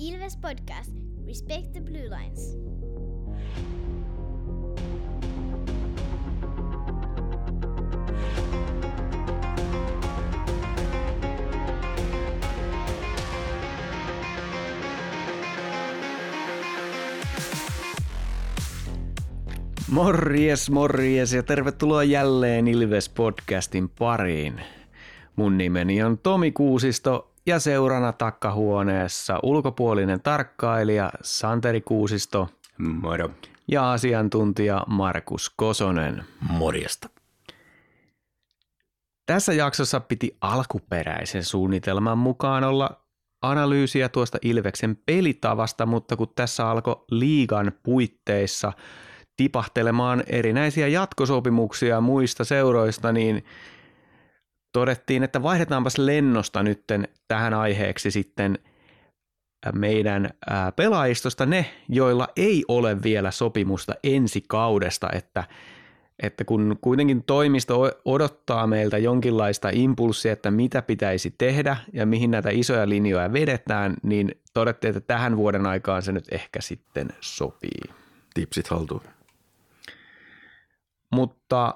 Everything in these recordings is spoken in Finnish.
Ilves Podcast. Respect the Blue Lines. Morjes, morjes ja tervetuloa jälleen Ilves Podcastin pariin. Mun nimeni on Tomi Kuusisto ja seurana takkahuoneessa ulkopuolinen tarkkailija Santeri Kuusisto Moro. ja asiantuntija Markus Kosonen. Morjesta. Tässä jaksossa piti alkuperäisen suunnitelman mukaan olla analyysiä tuosta Ilveksen pelitavasta, mutta kun tässä alkoi liigan puitteissa tipahtelemaan erinäisiä jatkosopimuksia muista seuroista, niin todettiin, että vaihdetaanpas lennosta nytten tähän aiheeksi sitten meidän pelaajistosta ne, joilla ei ole vielä sopimusta ensi kaudesta, että, että kun kuitenkin toimisto odottaa meiltä jonkinlaista impulssia, että mitä pitäisi tehdä ja mihin näitä isoja linjoja vedetään, niin todettiin, että tähän vuoden aikaan se nyt ehkä sitten sopii. Tipsit haltuun. Mutta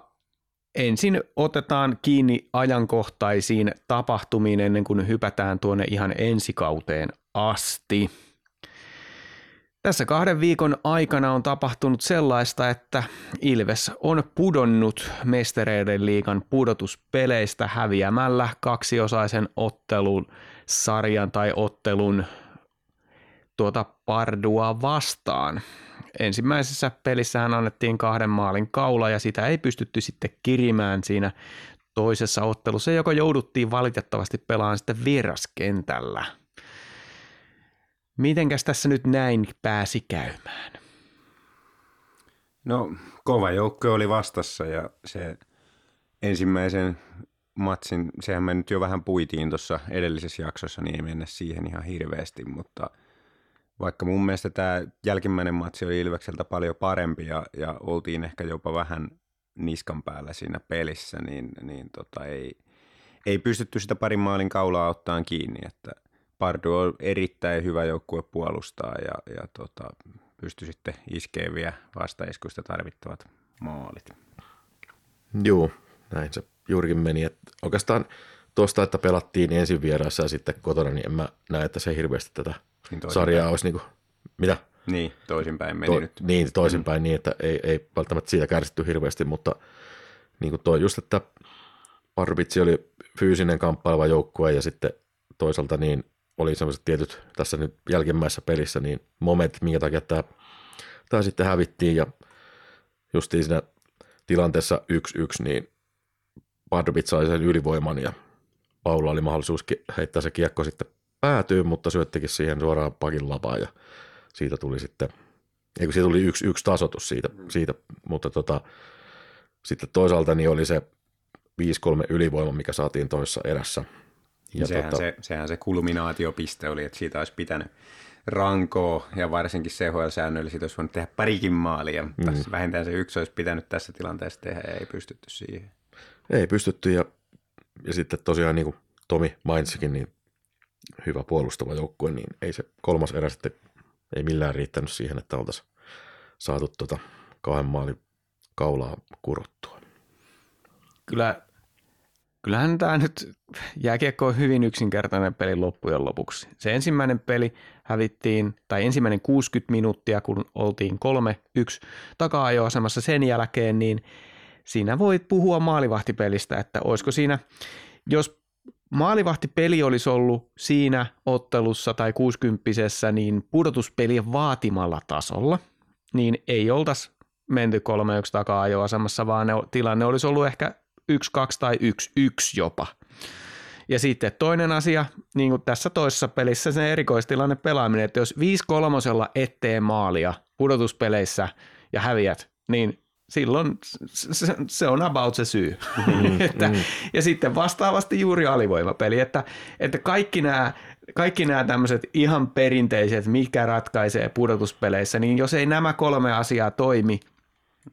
ensin otetaan kiinni ajankohtaisiin tapahtumiin ennen kuin hypätään tuonne ihan ensikauteen asti. Tässä kahden viikon aikana on tapahtunut sellaista, että Ilves on pudonnut mestereiden liigan pudotuspeleistä häviämällä kaksiosaisen ottelun sarjan tai ottelun tuota Pardua vastaan. Ensimmäisessä pelissähän annettiin kahden maalin kaula ja sitä ei pystytty sitten kirimään siinä toisessa ottelussa, joka jouduttiin valitettavasti pelaamaan sitten vieraskentällä. Mitenkäs tässä nyt näin pääsi käymään? No, kova joukko oli vastassa ja se ensimmäisen matsin, sehän me nyt jo vähän puitiin tuossa edellisessä jaksossa, niin ei mennä siihen ihan hirveästi, mutta vaikka mun mielestä tämä jälkimmäinen matsi oli Ilvekseltä paljon parempi ja, ja oltiin ehkä jopa vähän niskan päällä siinä pelissä, niin, niin tota ei, ei pystytty sitä parin maalin kaulaa ottaan kiinni, että Pardu on erittäin hyvä joukkue puolustaa ja, ja tota, pystyi sitten iskeen vielä vastaiskuista tarvittavat maalit. Joo, näin se juurikin meni. Et oikeastaan tuosta, että pelattiin ensin vieraassa ja sitten kotona, niin en mä näe, että se hirveästi tätä Niin sarjaa olisi niin kuin, mitä? Niin, toisinpäin meni To, nyt. niin, toisinpäin mm. niin, että ei, ei välttämättä siitä kärsitty hirveästi, mutta niin kuin toi just, että Parvitsi oli fyysinen kamppaileva joukkue ja sitten toisaalta niin oli sellaiset tietyt tässä nyt jälkimmäisessä pelissä niin momentit, minkä takia tämä, tämä sitten hävittiin ja justiin siinä tilanteessa 1-1, niin Pardubic sai sen ylivoiman ja Paula oli mahdollisuus heittää se kiekko sitten päätyyn, mutta syöttikin siihen suoraan pakin lapaan ja siitä tuli sitten, ei kun siitä tuli yksi, yksi tasotus siitä, siitä mutta tota, sitten toisaalta niin oli se 5-3 ylivoima, mikä saatiin toisessa erässä. Ja sehän, tota, se, sehän se kulminaatiopiste oli, että siitä olisi pitänyt rankoa ja varsinkin CHL-säännöllä siitä olisi voinut tehdä parikin maalia, mutta mm. vähintään se yksi olisi pitänyt tässä tilanteessa tehdä ja ei pystytty siihen. Ei pystytty ja, ja sitten tosiaan niin kuin Tomi mainitsikin, niin hyvä puolustava joukkue, niin ei se kolmas erä sitten ei millään riittänyt siihen, että oltaisiin saatu tuota kahden maalin kaulaa kurottua. Kyllä, kyllähän tämä nyt jääkiekko on hyvin yksinkertainen peli loppujen lopuksi. Se ensimmäinen peli hävittiin, tai ensimmäinen 60 minuuttia, kun oltiin 3-1 taka-ajoasemassa sen jälkeen, niin siinä voit puhua maalivahtipelistä, että olisiko siinä, jos maalivahtipeli olisi ollut siinä ottelussa tai 60 niin pudotuspelien vaatimalla tasolla, niin ei oltaisi menty 3-1 taka-ajoasemassa, vaan ne, tilanne olisi ollut ehkä 1-2 tai 1-1 jopa. Ja sitten toinen asia, niin kuin tässä toisessa pelissä se erikoistilanne pelaaminen, että jos 5 kolmosella ettee maalia pudotuspeleissä ja häviät, niin silloin se, se on about se syy. Mm, että, mm. Ja sitten vastaavasti juuri alivoimapeli, että, että kaikki nämä kaikki nämä tämmöiset ihan perinteiset, mikä ratkaisee pudotuspeleissä, niin jos ei nämä kolme asiaa toimi,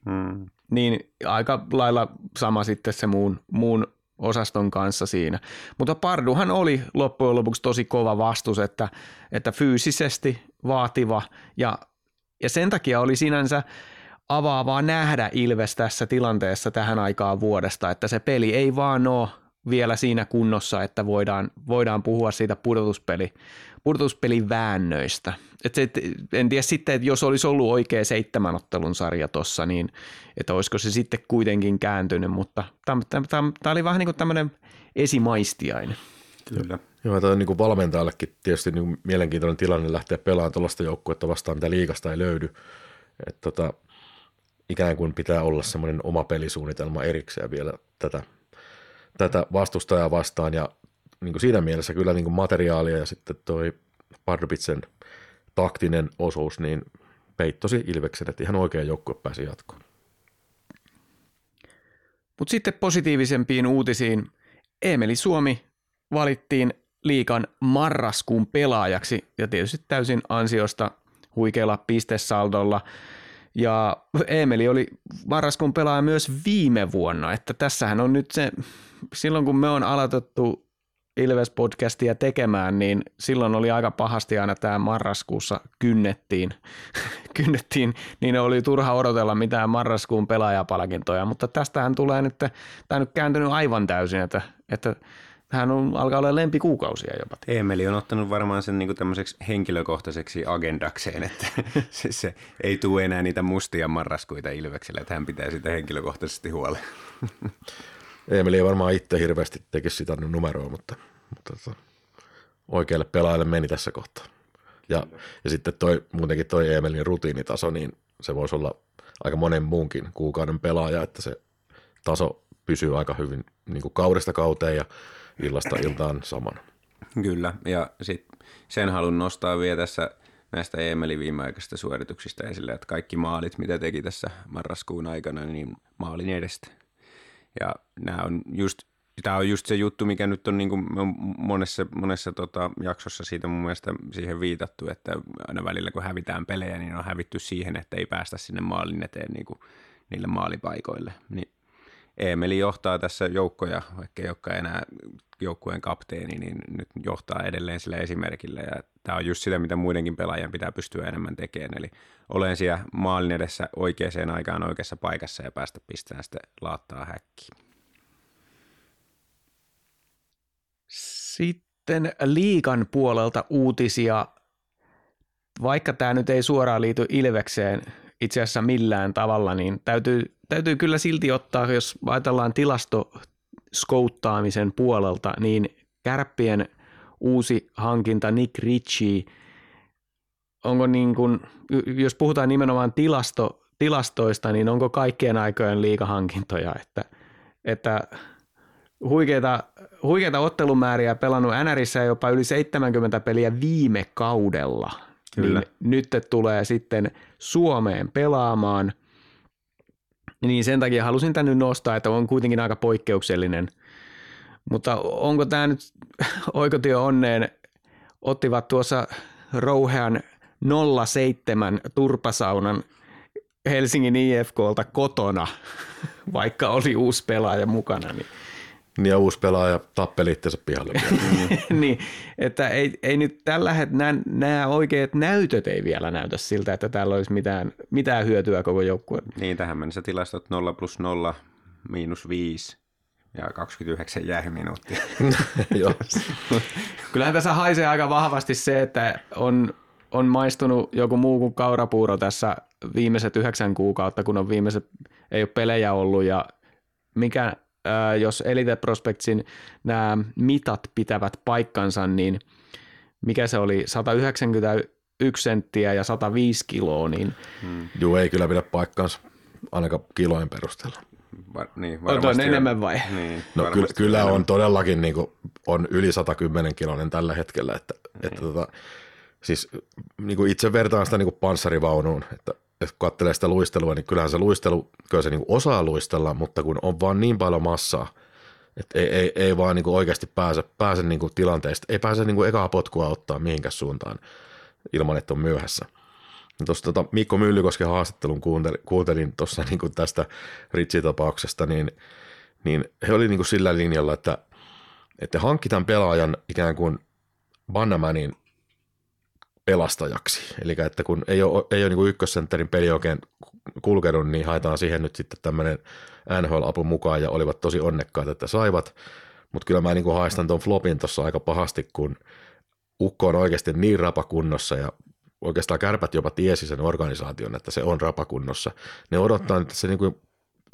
mm. niin aika lailla sama sitten se muun, muun osaston kanssa siinä. Mutta Parduhan oli loppujen lopuksi tosi kova vastus, että, että fyysisesti vaativa ja, ja sen takia oli sinänsä avaavaa nähdä Ilves tässä tilanteessa tähän aikaan vuodesta, että se peli ei vaan ole vielä siinä kunnossa, että voidaan, voidaan puhua siitä pudotuspeli, pudotuspelin väännöistä. Et se, et, en tiedä sitten, että jos olisi ollut oikea seitsemän ottelun sarja tuossa, niin että olisiko se sitten kuitenkin kääntynyt, mutta tämä oli vähän niin kuin tämmöinen esimaistiainen. Kyllä. Joo, tämä on niin kuin valmentajallekin tietysti niin mielenkiintoinen tilanne lähteä pelaamaan tuollaista joukkuetta vastaan, mitä liikasta ei löydy. Et tota, ikään kuin pitää olla semmoinen oma pelisuunnitelma erikseen vielä tätä, tätä vastustajaa vastaan ja niin kuin siinä mielessä kyllä niin kuin materiaalia ja sitten toi Pardubitsen taktinen osuus, niin peittosi Ilveksen, että ihan oikea joukkue pääsi jatkoon. Mutta sitten positiivisempiin uutisiin. Emeli Suomi valittiin liikan marraskuun pelaajaksi ja tietysti täysin ansiosta huikealla pistesaldolla. Ja Emeli oli marraskuun pelaaja myös viime vuonna, että tässähän on nyt se, silloin kun me on aloitettu Ilves-podcastia tekemään, niin silloin oli aika pahasti aina tämä marraskuussa kynnettiin, kynnettiin, niin oli turha odotella mitään marraskuun pelaajapalkintoja, mutta tästähän tulee nyt, tämä nyt kääntynyt aivan täysin, että, että hän on, alkaa olla lempikuukausia jopa. Emeli on ottanut varmaan sen niin tämmöiseksi henkilökohtaiseksi agendakseen, että se, se ei tule enää niitä mustia marraskuita Ilvekselle, että hän pitää sitä henkilökohtaisesti huolen. Emeli ei varmaan itse hirveästi tekisi sitä numeroa, mutta, mutta tota, oikealle pelaajalle meni tässä kohtaa. Ja, ja sitten toi, muutenkin toi Emelin rutiinitaso, niin se voisi olla aika monen muunkin kuukauden pelaaja, että se taso pysyy aika hyvin niin kuin kaudesta kauteen ja illasta iltaan samana. Kyllä, ja sit sen haluan nostaa vielä tässä näistä Emelin viimeaikaisista suorituksista esille, että kaikki maalit, mitä teki tässä marraskuun aikana, niin maalin edestä. Ja nämä on just, tämä on just se juttu, mikä nyt on niin kuin monessa, monessa tota jaksossa siitä mun mielestä siihen viitattu, että aina välillä kun hävitään pelejä, niin on hävitty siihen, että ei päästä sinne maalin eteen niin kuin niille maalipaikoille. Niin Emeli johtaa tässä joukkoja, vaikka ei olekaan enää joukkueen kapteeni, niin nyt johtaa edelleen sillä esimerkillä. Ja tämä on just sitä, mitä muidenkin pelaajien pitää pystyä enemmän tekemään. Eli olen siellä maalin edessä oikeaan aikaan oikeassa paikassa ja päästä pistämään sitten laattaa häkkiin. Sitten liikan puolelta uutisia. Vaikka tämä nyt ei suoraan liity Ilvekseen itse asiassa millään tavalla, niin täytyy, täytyy kyllä silti ottaa, jos ajatellaan tilasto skouttaamisen puolelta, niin kärppien uusi hankinta Nick Ritchie, onko niin kuin, jos puhutaan nimenomaan tilasto, tilastoista, niin onko kaikkien aikojen liikahankintoja, että, että huikeita, huikeita ottelumääriä pelannut NRissä jopa yli 70 peliä viime kaudella. Kyllä. Niin nyt tulee sitten Suomeen pelaamaan – niin sen takia halusin tänne nostaa, että on kuitenkin aika poikkeuksellinen. Mutta onko tämä nyt oikotie onneen? Ottivat tuossa Rouhean 07 turpasaunan Helsingin IFKlta kotona, vaikka oli uusi pelaaja mukana. Niin niin ja uusi pelaaja tappeli itsensä pihalle. niin, että ei, ei nyt tällä hetkellä nämä, oikeat näytöt ei vielä näytä siltä, että täällä olisi mitään, mitään hyötyä koko joukkueen. Niin, tähän mennessä tilastot 0 plus 0, miinus 5 ja 29 jäähyminuuttia. Joo. Kyllähän tässä haisee aika vahvasti se, että on, on maistunut joku muu kuin kaurapuuro tässä viimeiset yhdeksän kuukautta, kun on viimeiset, ei ole pelejä ollut ja mikä jos Elite Prospectsin nämä mitat pitävät paikkansa, niin mikä se oli, 191 senttiä ja 105 kiloa, niin... Hmm. Joo, ei kyllä pidä paikkansa, ainakaan kilojen perusteella. Var, niin, on enemmän vai? Niin, no kyllä, kyllä on todellakin niin kuin, on yli 110 kiloinen tällä hetkellä, että, niin. että tota, siis niin kuin itse vertaan sitä niin kuin panssarivaunuun, että että kun katselee sitä luistelua, niin kyllähän se luistelu, kyllä se niin osaa luistella, mutta kun on vaan niin paljon massaa, että ei, ei, ei vaan niin oikeasti pääse, pääse niin tilanteesta, ei pääse niin ekaa potkua ottaa mihinkään suuntaan ilman, että on myöhässä. Tuossa tota Mikko Myllykosken haastattelun kuuntelin, kuuntelin tuossa niin tästä Ritsi-tapauksesta, niin niin he oli niin sillä linjalla, että, että hankitaan pelaajan ikään kuin Bannamanin pelastajaksi. Eli että kun ei ole, ei ole niin ykkössentterin peli oikein kulkenut, niin haetaan siihen nyt sitten tämmöinen NHL-apu mukaan ja olivat tosi onnekkaat, että saivat. Mutta kyllä mä niin kuin haistan tuon flopin tuossa aika pahasti, kun Ukko on oikeasti niin rapakunnossa ja oikeastaan kärpät jopa tiesi sen organisaation, että se on rapakunnossa. Ne odottaa, että se niin kuin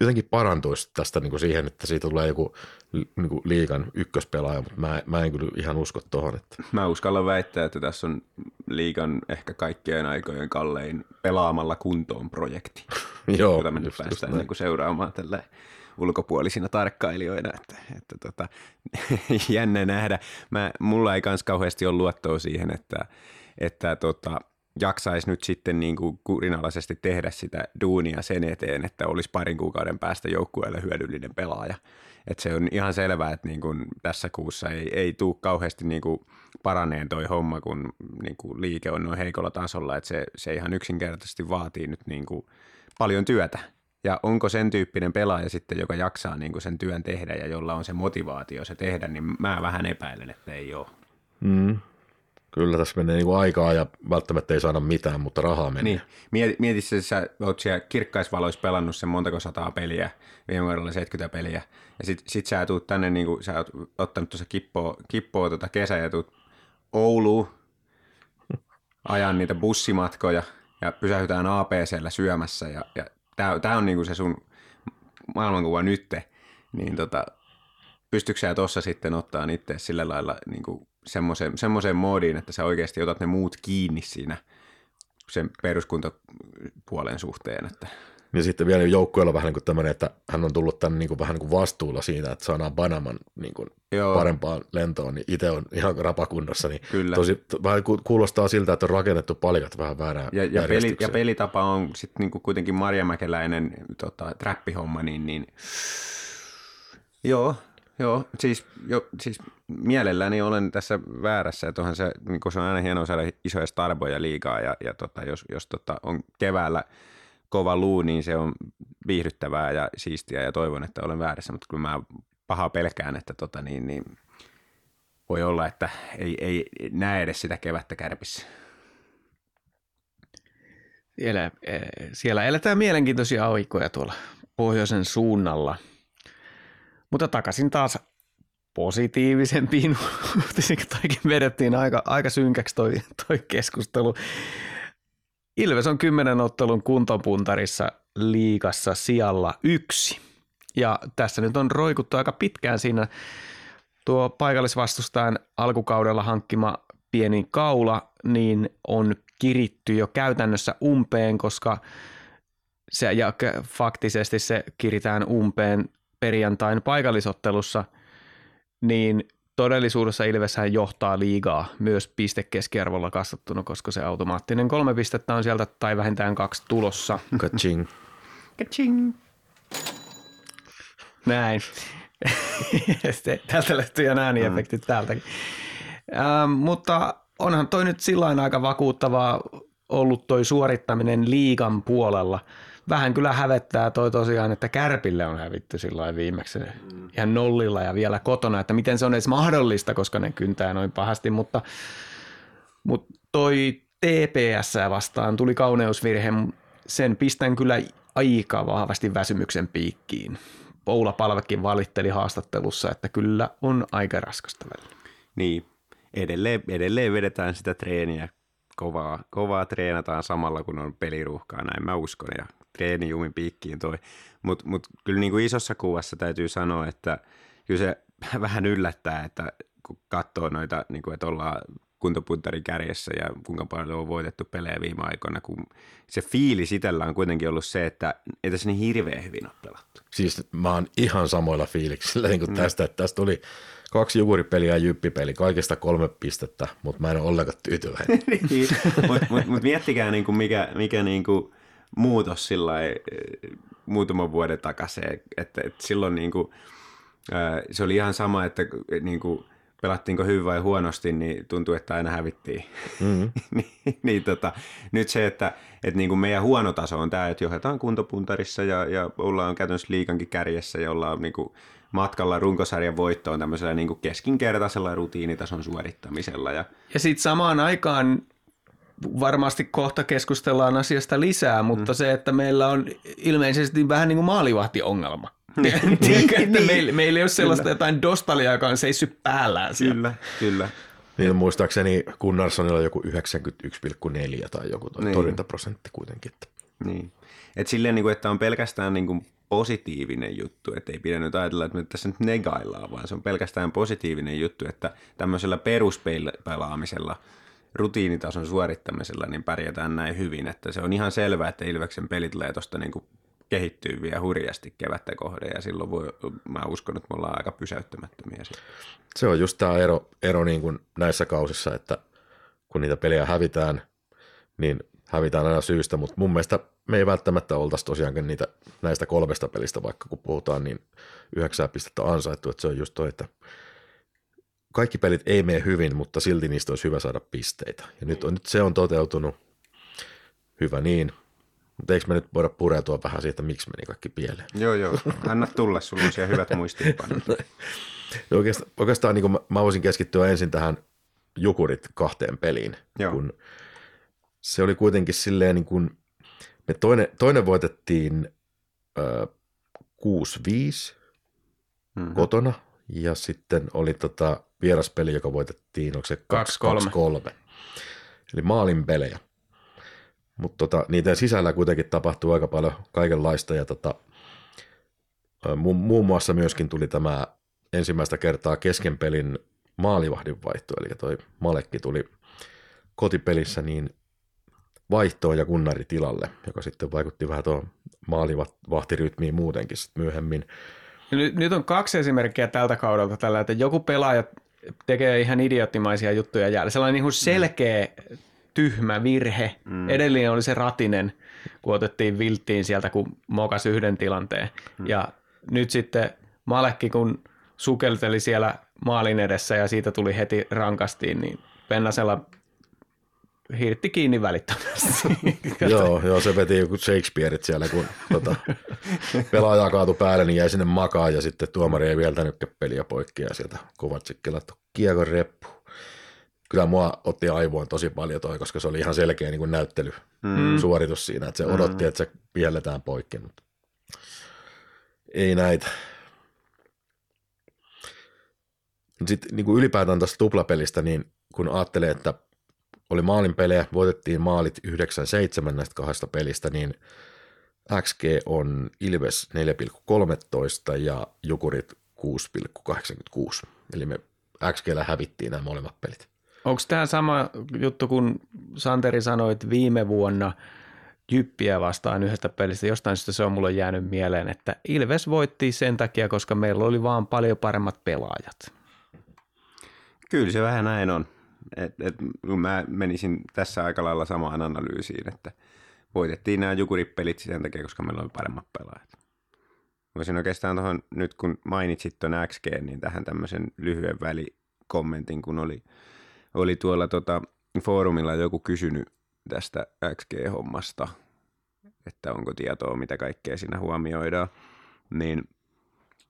jotenkin parantuisi tästä niin kuin siihen, että siitä tulee joku niin kuin liikan ykköspelaaja, mutta mä, mä en kyllä ihan usko tuohon. Että. Mä uskallan väittää, että tässä on liikan ehkä kaikkien aikojen kallein pelaamalla kuntoon projekti, Joo, jota me nyt just- just päästään näin. niin kuin seuraamaan tällä ulkopuolisina tarkkailijoina, että, että tota, jännä nähdä. Mä, mulla ei kans kauheasti ole luottoa siihen, että, että tota, jaksaisi nyt sitten niin kuin kurinalaisesti tehdä sitä duunia sen eteen, että olisi parin kuukauden päästä joukkueelle hyödyllinen pelaaja. Et se on ihan selvää, että niin kuin tässä kuussa ei, ei tule kauheasti niin kuin paraneen toi homma, kun niin kuin liike on noin heikolla tasolla, että se, se ihan yksinkertaisesti vaatii nyt niin kuin paljon työtä. Ja onko sen tyyppinen pelaaja sitten, joka jaksaa niin kuin sen työn tehdä ja jolla on se motivaatio se tehdä, niin mä vähän epäilen, että ei ole. Mm. Kyllä tässä menee niin aikaa ja välttämättä ei saada mitään, mutta rahaa menee. Niin, mieti, mieti sä oot siellä kirkkaisvaloissa pelannut sen montako sataa peliä, viime vuodella 70 peliä, ja sit, sit sä tuut tänne, niin kuin, sä oot ottanut tuossa kippoa, kippoa tuota kesä ja tuut Ouluun, ajan niitä bussimatkoja ja pysähytään APCllä syömässä ja, ja tää on niinku se sun maailmankuva nytte, niin tota, pystytkö sä tuossa sitten ottaa itse sillä lailla niinku semmoiseen, semmoiseen moodiin, että sä oikeasti otat ne muut kiinni siinä sen peruskuntapuolen suhteen, että Ja sitten vielä joukkueella vähän niin kuin tämmöinen, että hän on tullut tänne niin kuin vähän niin kuin vastuulla siinä, että saadaan Banaman niin kuin Joo. parempaan lentoon, niin itse on ihan rapakunnossa. Niin Kyllä. Tosi, vähän ku- kuulostaa siltä, että on rakennettu palikat vähän väärään ja, ja, peli, ja pelitapa on sitten niinku kuitenkin Marjamäkeläinen tota, trappihomma, niin, niin joo, joo siis, jo, siis mielelläni olen tässä väärässä, että onhan se, niin se on aina hienoa saada isoja starboja liikaa ja, ja tota, jos, jos tota, on keväällä kova luu, niin se on viihdyttävää ja siistiä ja toivon, että olen väärässä, mutta kyllä mä pahaa pelkään, että tota, niin, niin, voi olla, että ei, ei näe edes sitä kevättä kärpissä. Siellä, eh, siellä eletään mielenkiintoisia aikoja tuolla pohjoisen suunnalla. Mutta takaisin taas positiivisempiin uutisiin, toikin vedettiin aika, aika synkäksi toi, toi keskustelu. Ilves on kymmenen ottelun kuntopuntarissa liigassa sijalla yksi. Ja tässä nyt on roikuttu aika pitkään siinä tuo paikallisvastustajan alkukaudella hankkima pieni kaula, niin on kiritty jo käytännössä umpeen, koska se, ja faktisesti se kiritään umpeen perjantain paikallisottelussa, niin todellisuudessa Ilveshän johtaa liigaa myös pistekeskiarvolla kasvattuna, koska se automaattinen kolme pistettä on sieltä tai vähintään kaksi tulossa. Kaching. Kaching. Näin. Täältä löytyy jo ääniefektit mm. täältäkin. Ähm, mutta onhan toi nyt sillä aika vakuuttavaa ollut toi suorittaminen liigan puolella. Vähän kyllä hävettää toi tosiaan, että Kärpille on hävitty sillä viimeksi mm. ihan nollilla ja vielä kotona, että miten se on edes mahdollista, koska ne kyntää noin pahasti, mutta, mutta toi TPS vastaan tuli kauneusvirhe, sen pistän kyllä aika vahvasti väsymyksen piikkiin. Poula Palvekin valitteli haastattelussa, että kyllä on aika raskasta välillä. Niin, edelleen, edelleen vedetään sitä treeniä. Kovaa, kovaa treenataan samalla, kun on peliruuhkaa, näin mä uskon. Ja treeni jumin piikkiin toi. Mutta mut kyllä niin kuin isossa kuvassa täytyy sanoa, että kyllä se vähän yllättää, että kun katsoo noita, niin kuin, että ollaan kuntopuntarin kärjessä ja kuinka paljon on voitettu pelejä viime aikoina, kun se fiilis itsellä on kuitenkin ollut se, että ei tässä niin hirveän hyvin ole pelattu. Siis mä oon ihan samoilla fiiliksillä niin kuin tästä, että tästä tuli kaksi juguripeliä ja jyppipeli, kaikista kolme pistettä, mutta mä en ole ollenkaan tyytyväinen. Niin, Mutta mut, mut miettikää niinku mikä, mikä niinku muutos sillä muutaman vuoden takaisin, että, että silloin niinku, ää, se oli ihan sama, että niinku, pelattiinko hyvin vai huonosti, niin tuntuu, että aina hävittiin. Mm-hmm. niin, niin tota, nyt se, että, että niin kuin meidän huono taso on tämä, että johdetaan kuntopuntarissa ja, ja ollaan käytännössä liikankin kärjessä ja ollaan niin kuin matkalla runkosarjan voittoon tämmöisellä niin kuin keskinkertaisella rutiinitason suorittamisella. Ja, Ja sitten samaan aikaan varmasti kohta keskustellaan asiasta lisää, mutta se, että meillä on ilmeisesti vähän niin kuin maalivahtiongelma. Tiedätkö, että meillä, meillä ei ole sellaista jotain dostalia, joka on seissyt päällään siellä. kyllä, kyllä. Niin muistaakseni Gunnarssonilla on joku 91,4 tai joku Niin. torjuntaprosentti kuitenkin. Että. Niin. Et silleen, niin kuin, että on pelkästään niin kuin positiivinen juttu, että ei pidä nyt ajatella, että me tässä nyt negaillaan, vaan se on pelkästään positiivinen juttu, että tämmöisellä peruspelaamisella, rutiinitason suorittamisella, niin pärjätään näin hyvin, että se on ihan selvää, että Ilveksen peli tulee tuosta niin kehittyy vielä hurjasti kevättä kohden, ja silloin voi, mä uskon, että me ollaan aika pysäyttämättömiä. Se on just tämä ero, ero niin kuin näissä kausissa, että kun niitä pelejä hävitään, niin hävitään aina syystä, mutta mun mielestä me ei välttämättä oltaisi tosiaankin niitä näistä kolmesta pelistä, vaikka kun puhutaan, niin yhdeksää pistettä ansaittu, että se on just toi, että kaikki pelit ei mene hyvin, mutta silti niistä olisi hyvä saada pisteitä. Ja nyt, on, nyt se on toteutunut, hyvä niin, mutta eikö me nyt voida pureutua vähän siitä, miksi meni kaikki pieleen? Joo, joo. Anna tulla, sulla on siellä hyvät muistiinpanot. Ja Oikeastaan, oikeastaan niin mä, mä voisin keskittyä ensin tähän Jukurit kahteen peliin, Joo. kun se oli kuitenkin silleen niin kuin, me toinen, toinen voitettiin ö, 6-5 Mhm. kotona ja sitten oli tota vieraspeli, joka voitettiin, onko se 2-3. Eli maalin pelejä. Mutta tota, niiden sisällä kuitenkin tapahtuu aika paljon kaikenlaista ja tota, mu- muun muassa myöskin tuli tämä ensimmäistä kertaa kesken pelin maalivahdin vaihto, eli toi Malekki tuli kotipelissä niin vaihtoon ja kunnari tilalle, joka sitten vaikutti vähän tuohon maalivahtirytmiin muutenkin myöhemmin. Nyt, nyt on kaksi esimerkkiä tältä kaudelta tällä, että joku pelaaja tekee ihan idioottimaisia juttuja jäällä. Sellainen niin kuin selkeä tyhmä virhe. Mm. Edellinen oli se ratinen, kun otettiin vilttiin sieltä, kun mokas yhden tilanteen. Mm. Ja nyt sitten Malekki, kun sukelteli siellä maalin edessä ja siitä tuli heti rankastiin, niin Pennasella hirtti kiinni välittömästi. joo, joo, se veti joku Shakespeareit siellä, kun tota, pelaaja kaatui päälle, niin jäi sinne makaan ja sitten tuomari ei vielä peliä poikki ja sieltä Kovatsikki laittoi kiekon reppu. Kyllä mua otti aivoin tosi paljon toi, koska se oli ihan selkeä niin kuin näyttely mm. suoritus siinä, että se odotti, että se pielletään poikki, mutta ei näitä. Sitten niin kuin ylipäätään tästä tuplapelistä, niin kun ajattelee, että oli maalin pelejä, voitettiin maalit 9-7 näistä kahdesta pelistä, niin XG on Ilves 4,13 ja Jukurit 6,86. Eli me XGllä hävittiin nämä molemmat pelit. Onko tämä sama juttu kuin Santeri sanoi, että viime vuonna Jyppiä vastaan yhdestä pelistä, jostain syystä se on mulle jäänyt mieleen, että Ilves voitti sen takia, koska meillä oli vaan paljon paremmat pelaajat. Kyllä se vähän näin on. Et, et, kun mä menisin tässä aika lailla samaan analyysiin, että voitettiin nämä jukuripelit sen takia, koska meillä oli paremmat pelaajat. Voisin oikeastaan tuohon, nyt kun mainitsit tuon XG, niin tähän tämmöisen lyhyen välikommentin, kun oli, oli tuolla tota, foorumilla joku kysynyt tästä XG-hommasta, että onko tietoa, mitä kaikkea siinä huomioidaan, niin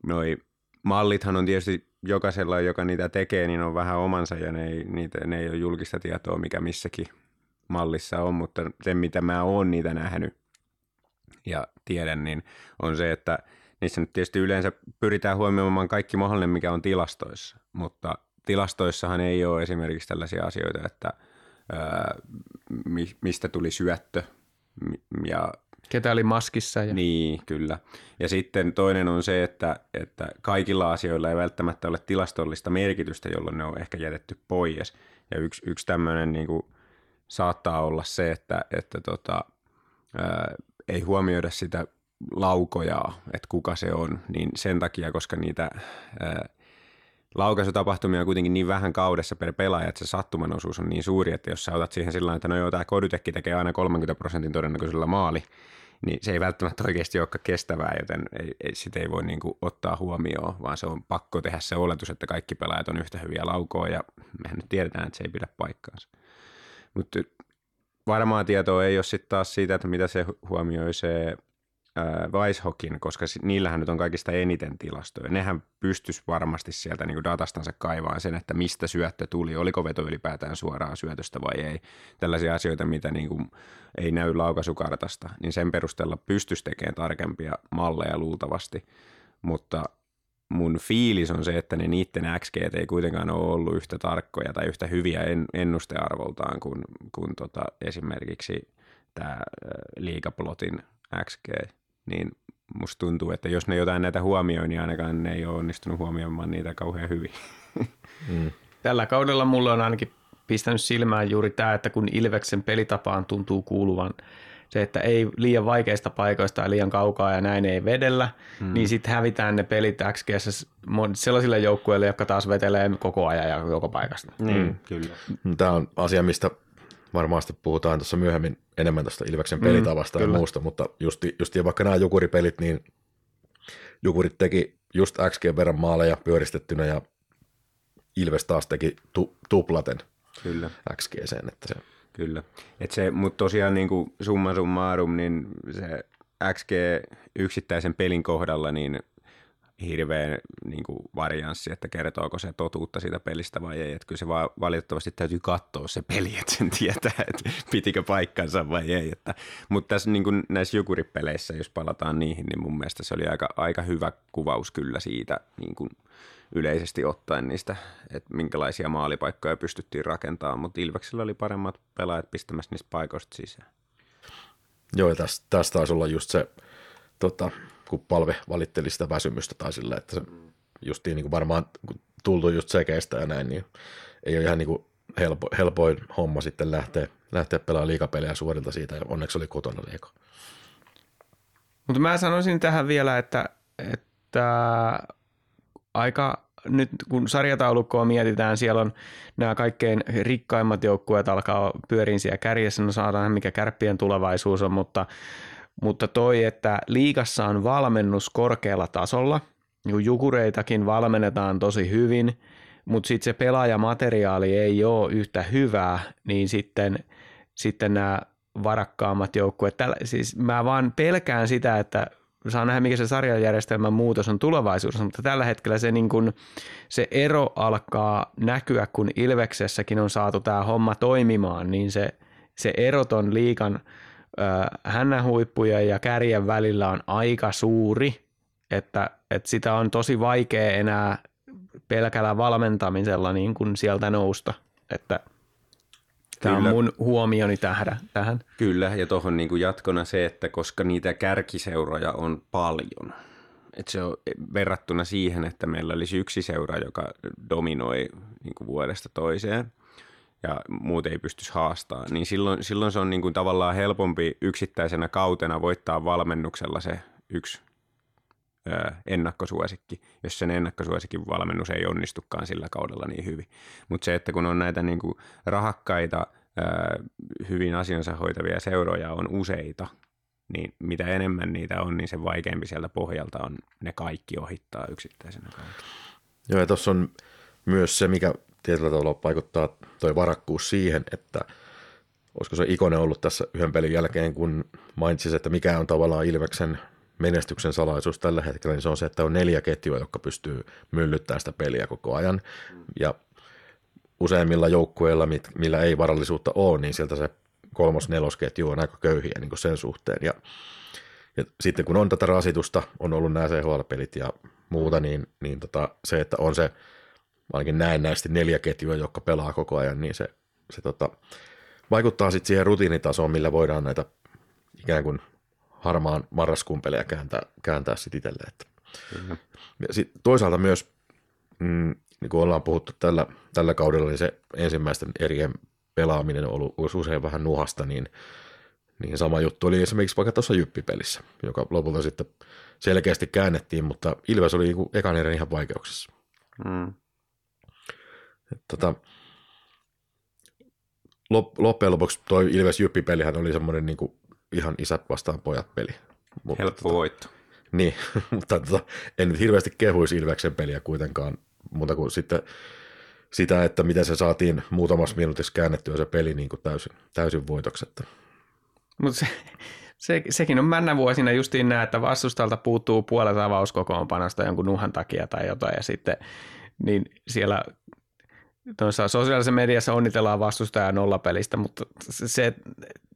noi mallithan on tietysti jokaisella, joka niitä tekee, niin on vähän omansa ja ne ei, niitä, ne ei ole julkista tietoa, mikä missäkin mallissa on, mutta se mitä mä oon niitä nähnyt ja tiedän, niin on se, että niissä nyt tietysti yleensä pyritään huomioimaan kaikki mahdollinen, mikä on tilastoissa, mutta tilastoissahan ei ole esimerkiksi tällaisia asioita, että ää, mi- mistä tuli syöttö ja Ketä oli maskissa? Ja... niin, kyllä. Ja sitten toinen on se, että, että kaikilla asioilla ei välttämättä ole tilastollista merkitystä, jolloin ne on ehkä jätetty pois. Ja yksi, yksi tämmöinen niin kuin, saattaa olla se, että, että tota, ää, ei huomioida sitä laukojaa, että kuka se on, niin sen takia, koska niitä ää, laukaisutapahtumia on kuitenkin niin vähän kaudessa per pelaaja, että se sattuman osuus on niin suuri, että jos sä otat siihen sillä että no joo, tämä kodytekki tekee aina 30 prosentin todennäköisellä maali, niin se ei välttämättä oikeasti olekaan kestävää, joten ei, ei, sitä ei voi niin kuin ottaa huomioon, vaan se on pakko tehdä se oletus, että kaikki pelaajat on yhtä hyviä laukoa, ja mehän nyt tiedetään, että se ei pidä paikkaansa. Mutta varmaa tietoa ei ole sitten taas siitä, että mitä se huomioi se Weishokin, koska niillähän nyt on kaikista eniten tilastoja. Nehän pystyisi varmasti sieltä niin datastansa kaivaa sen, että mistä syöttö tuli, oliko veto ylipäätään suoraa syötöstä vai ei. Tällaisia asioita, mitä niin kuin ei näy laukaisukartasta, niin sen perusteella pystyisi tekemään tarkempia malleja luultavasti, mutta mun fiilis on se, että ne niiden XG ei kuitenkaan ole ollut yhtä tarkkoja tai yhtä hyviä en, ennustearvoltaan kuin, kuin tota esimerkiksi tämä liikaplotin XG, niin musta tuntuu, että jos ne jotain näitä huomioi, niin ainakaan ne ei ole onnistunut huomioimaan niitä kauhean hyvin. Mm. Tällä kaudella mulle on ainakin pistänyt silmään juuri tämä, että kun Ilveksen pelitapaan tuntuu kuuluvan se, että ei liian vaikeista paikoista ja liian kaukaa ja näin ei vedellä, hmm. niin sitten hävitään ne pelit XGS sellaisille joukkueille, jotka taas vetelee koko ajan ja koko paikasta. Niin, mm. kyllä. Tämä on asia, mistä varmaan sitten puhutaan tuossa myöhemmin enemmän tuosta Ilveksen pelitavasta mm, ja kyllä. muusta, mutta just, just vaikka nämä Jukuripelit, niin Jukurit teki just XG verran maaleja pyöristettynä ja Ilves taas teki tu, tuplaten Kyllä. XGCen, että se Kyllä. Et se, mutta tosiaan niin kuin summa summarum, niin se XG yksittäisen pelin kohdalla, niin hirveä niin kuin varianssi, että kertooko se totuutta siitä pelistä vai ei. Että kyllä se vaan valitettavasti täytyy katsoa se peli, että sen tietää, että pitikö paikkansa vai ei. Että, mutta tässä niin kuin näissä jukuripeleissä, jos palataan niihin, niin mun mielestä se oli aika, aika hyvä kuvaus kyllä siitä niin kuin yleisesti ottaen niistä, että minkälaisia maalipaikkoja pystyttiin rakentamaan, mutta Ilveksellä oli paremmat pelaajat pistämässä niistä paikoista sisään. Joo, tästä, tästä taisi olla just se, tota, kun palve valitteli sitä väsymystä tai sillä, että se justiin niin kuin varmaan tultu just sekeistä ja näin, niin ei ole ihan niin kuin helpo, helpoin homma sitten lähteä, lähteä pelaamaan liikapelejä suorilta siitä, ja onneksi oli kotona liiko. Mutta mä sanoisin tähän vielä, että, että aika nyt kun sarjataulukkoa mietitään, siellä on nämä kaikkein rikkaimmat joukkueet alkaa pyöriin siellä kärjessä, no saadaan mikä kärppien tulevaisuus on, mutta, mutta toi, että liigassa on valmennus korkealla tasolla, niin jukureitakin valmennetaan tosi hyvin, mutta sitten se pelaajamateriaali ei ole yhtä hyvää, niin sitten, sitten nämä varakkaammat joukkueet, siis mä vaan pelkään sitä, että saa nähdä, mikä se sarjajärjestelmän muutos on tulevaisuudessa, mutta tällä hetkellä se, niin kuin, se ero alkaa näkyä, kun Ilveksessäkin on saatu tämä homma toimimaan, niin se, se eroton liikan hännänhuippujen ja kärjen välillä on aika suuri, että, että sitä on tosi vaikea enää pelkällä valmentamisella niin kuin sieltä nousta, että – Tämä Kyllä. on mun huomioni tähdä, tähän. Kyllä, ja tuohon niin jatkona se, että koska niitä kärkiseuroja on paljon, että se on verrattuna siihen, että meillä olisi yksi seura, joka dominoi niin kuin vuodesta toiseen ja muut ei pystyisi haastaa, niin silloin, silloin se on niin kuin tavallaan helpompi yksittäisenä kautena voittaa valmennuksella se yksi ennakkosuosikki, jos sen ennakkosuosikin valmennus ei onnistukaan sillä kaudella niin hyvin. Mutta se, että kun on näitä niin kuin rahakkaita, hyvin asiansa hoitavia seuroja on useita, niin mitä enemmän niitä on, niin sen vaikeampi sieltä pohjalta on ne kaikki ohittaa yksittäisenä kautta. Joo, ja tuossa on myös se, mikä tietyllä tavalla vaikuttaa toi varakkuus siihen, että olisiko se Ikonen ollut tässä yhden pelin jälkeen, kun mainitsi, että mikä on tavallaan Ilveksen menestyksen salaisuus tällä hetkellä, niin se on se, että on neljä ketjua, jotka pystyy myllyttämään sitä peliä koko ajan. Ja useimmilla joukkueilla, millä ei varallisuutta ole, niin sieltä se kolmos-nelosketju on aika köyhiä niin kuin sen suhteen. Ja, ja sitten kun on tätä rasitusta, on ollut nämä CHL-pelit ja muuta, niin, niin tota, se, että on se ainakin näennäisesti neljä ketjua, jotka pelaa koko ajan, niin se, se tota, vaikuttaa sitten siihen rutiinitasoon, millä voidaan näitä ikään kuin harmaan marraskuun pelejä kääntää, kääntää sitten itselleen. Mm-hmm. Ja sit toisaalta myös, mm, niin kuin ollaan puhuttu tällä, tällä kaudella, niin se ensimmäisten erien pelaaminen on ollut usein vähän nuhasta, niin, niin sama juttu oli esimerkiksi vaikka tuossa Jyppipelissä, joka lopulta sitten selkeästi käännettiin, mutta Ilves oli niin ekan erän ihan vaikeuksissa. Mm. Et, tota, loppujen lopuksi tuo Ilves Jyppipelihän oli semmoinen niin kuin ihan isät vastaan pojat peli. Mutta, Helppo tota, voitto. Niin, mutta tota, en nyt hirveästi kehuisi Ilveksen peliä kuitenkaan, muuta kuin sitten sitä, että miten se saatiin muutamassa minuutissa käännettyä se peli niin kuin täysin, täysin voitoksi. Mutta se, se, sekin on männä vuosina justiin näin, että vastustalta puuttuu puolet avauskokoonpanosta jonkun nuhan takia tai jotain ja sitten niin siellä tuossa sosiaalisessa mediassa onnitellaan vastustajaa nollapelistä, mutta se,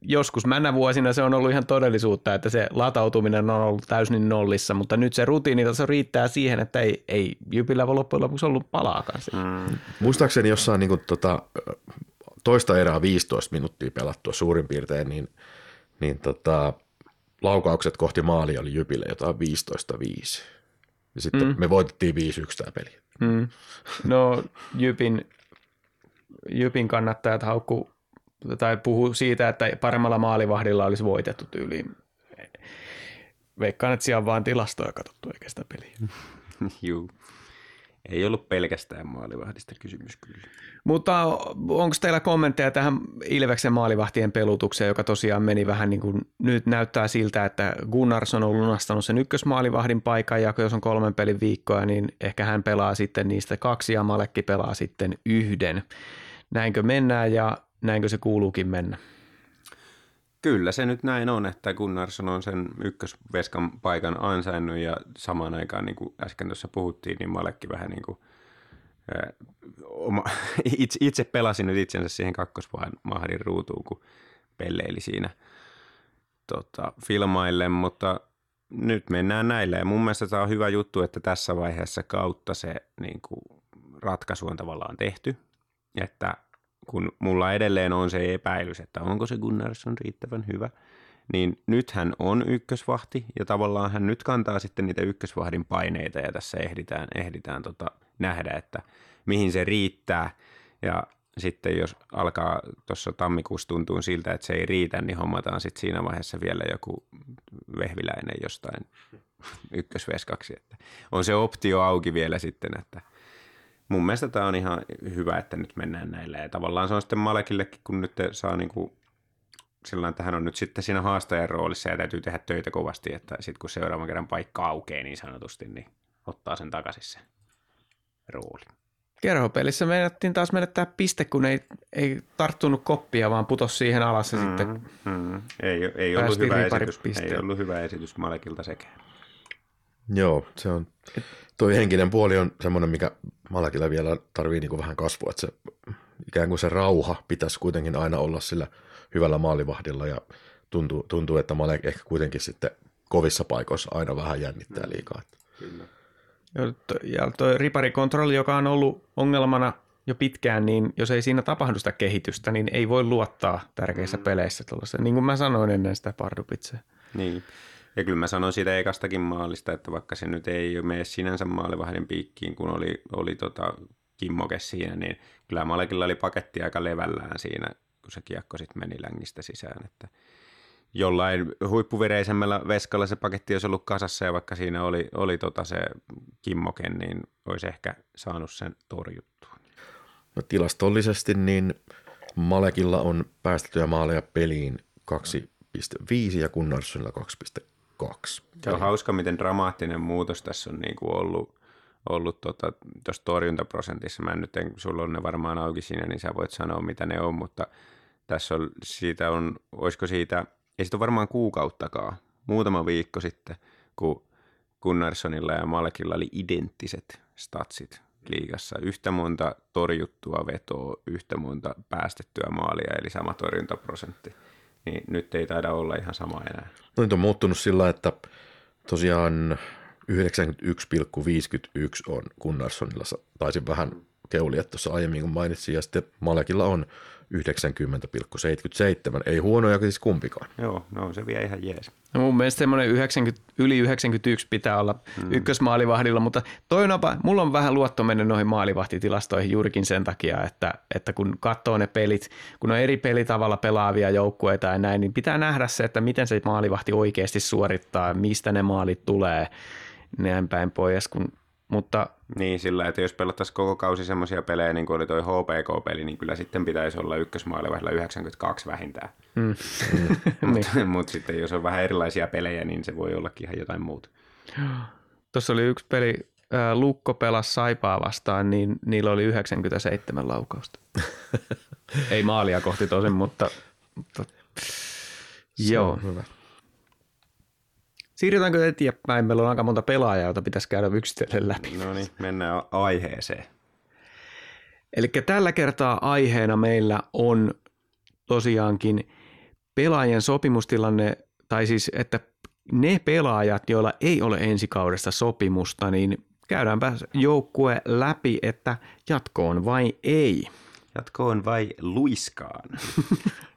joskus männä vuosina se on ollut ihan todellisuutta, että se latautuminen on ollut täysin nollissa, mutta nyt se rutiinitaso riittää siihen, että ei, ei Jypillä loppujen lopuksi ollut palaakaan. Mm. Muistaakseni jossain niin kuin, tota, toista erää 15 minuuttia pelattua suurin piirtein, niin, niin tota, laukaukset kohti maalia oli Jypille jotain 15-5. Ja sitten mm. me voitettiin 5-1 tämä peli. Mm. No Jypin, Jypin kannattajat haukku tai puhu siitä, että paremmalla maalivahdilla olisi voitettu tyyliin. Veikkaan, että siellä on vaan tilastoja katsottu eikä sitä peliä. Juu. Ei ollut pelkästään maalivahdista kysymys kyllä. Mutta onko teillä kommentteja tähän Ilveksen maalivahtien pelutukseen, joka tosiaan meni vähän niin kuin, nyt näyttää siltä, että Gunnarsson on lunastanut sen ykkösmaalivahdin paikan ja jos on kolmen pelin viikkoa, niin ehkä hän pelaa sitten niistä kaksi ja Malekki pelaa sitten yhden. Näinkö mennään ja näinkö se kuuluukin mennä? Kyllä se nyt näin on, että Gunnarsson on sen ykkösveskan paikan ansainnut ja samaan aikaan, niin kuin äsken tuossa puhuttiin, niin Malekki vähän niin kuin, ää, oma, itse, itse pelasin nyt itsensä siihen kakkosmahdin ruutuun, kun pelleili siinä tota, filmaille, mutta nyt mennään näille. Ja mun mielestä tämä on hyvä juttu, että tässä vaiheessa kautta se niin kuin, ratkaisu on tavallaan tehty, että kun mulla edelleen on se epäilys, että onko se Gunnarsson riittävän hyvä, niin nyt hän on ykkösvahti ja tavallaan hän nyt kantaa sitten niitä ykkösvahdin paineita ja tässä ehditään, ehditään tota nähdä, että mihin se riittää ja sitten jos alkaa tuossa tammikuussa tuntuu siltä, että se ei riitä, niin hommataan sitten siinä vaiheessa vielä joku vehviläinen jostain ykkösveskaksi. Että on se optio auki vielä sitten, että – mun mielestä tämä on ihan hyvä, että nyt mennään näillä. Ja tavallaan se on sitten Malekillekin, kun nyt saa niin kuin sillä että hän on nyt sitten siinä haastajan roolissa ja täytyy tehdä töitä kovasti, että sitten kun seuraavan kerran paikka aukeaa niin sanotusti, niin ottaa sen takaisin sen rooli. Kerhopelissä menettiin taas menettää piste, kun ei, ei tarttunut koppia, vaan putosi siihen alas ja mm, sitten mm, ei, ei, ollut hyvä esitys, ei ollut hyvä esitys Malekilta sekään. Joo, se on, toi henkinen puoli on semmoinen, mikä Malakilla vielä tarvii niin vähän kasvua, että se ikään kuin se rauha pitäisi kuitenkin aina olla sillä hyvällä maalivahdilla ja tuntuu, tuntuu että Malek ehkä kuitenkin sitten kovissa paikoissa aina vähän jännittää liikaa. Kyllä. Ja tuo riparikontrolli, joka on ollut ongelmana jo pitkään, niin jos ei siinä tapahdu sitä kehitystä, niin ei voi luottaa tärkeissä mm. peleissä tuollaista. Niin kuin mä sanoin ennen sitä Pardupitseä. Niin. Ja kyllä mä sanon siitä ekastakin maalista, että vaikka se nyt ei mene sinänsä maalivahdin piikkiin, kun oli, oli tota kimmoke siinä, niin kyllä Malekilla oli paketti aika levällään siinä, kun se kiekko sitten meni längistä sisään. Että jollain huippuvireisemmällä veskalla se paketti olisi ollut kasassa ja vaikka siinä oli, oli tota se kimmoke, niin olisi ehkä saanut sen torjuttua. No tilastollisesti niin Malekilla on päästettyjä maaleja peliin 2,5 ja Gunnarssonilla kaksi. Se on hauska, miten dramaattinen muutos tässä on niin kuin ollut, ollut tuossa tota, torjuntaprosentissa. Mä en nyt, en, sulla on ne varmaan auki siinä, niin sä voit sanoa, mitä ne on, mutta tässä on, siitä on, olisiko siitä, ei siitä ole varmaan kuukauttakaan, muutama viikko sitten, kun Gunnarssonilla ja Malkilla oli identtiset statsit liigassa. Yhtä monta torjuttua vetoa, yhtä monta päästettyä maalia, eli sama torjuntaprosentti niin nyt ei taida olla ihan sama enää. No nyt on muuttunut sillä, että tosiaan 91,51 on Gunnarssonilla, taisin vähän keulia tuossa aiemmin, kun mainitsin, ja sitten Malekilla on 90,77. Ei huonoja siis kumpikaan. Joo, no se vie ihan jees. No mun mielestä semmoinen 90, yli 91 pitää olla mm. ykkösmaalivahdilla, mutta toi on, mulla on vähän luotto mennä noihin maalivahtitilastoihin juurikin sen takia, että, että kun katsoo ne pelit, kun on eri pelitavalla pelaavia joukkueita ja näin, niin pitää nähdä se, että miten se maalivahti oikeasti suorittaa, mistä ne maalit tulee, näin päin pois, kun mutta niin, sillä että jos pelattaisiin koko kausi semmoisia pelejä, niin kuin oli toi HPK-peli, niin kyllä sitten pitäisi olla ykkösmaalivahdilla 92 vähintään. Mm. mm. Mutta niin. mut sitten jos on vähän erilaisia pelejä, niin se voi ollakin ihan jotain muuta. Tuossa oli yksi peli, äh, Lukko pelasi Saipaa vastaan, niin niillä oli 97 laukausta. Ei maalia kohti tosin, mutta, mutta joo. hyvä. Siirrytäänkö eteenpäin? Meillä on aika monta pelaajaa, joita pitäisi käydä yksitellen läpi. No niin, mennään aiheeseen. Eli tällä kertaa aiheena meillä on tosiaankin pelaajien sopimustilanne, tai siis että ne pelaajat, joilla ei ole ensi kaudesta sopimusta, niin käydäänpä joukkue läpi, että jatkoon vai ei. Jatkoon vai luiskaan?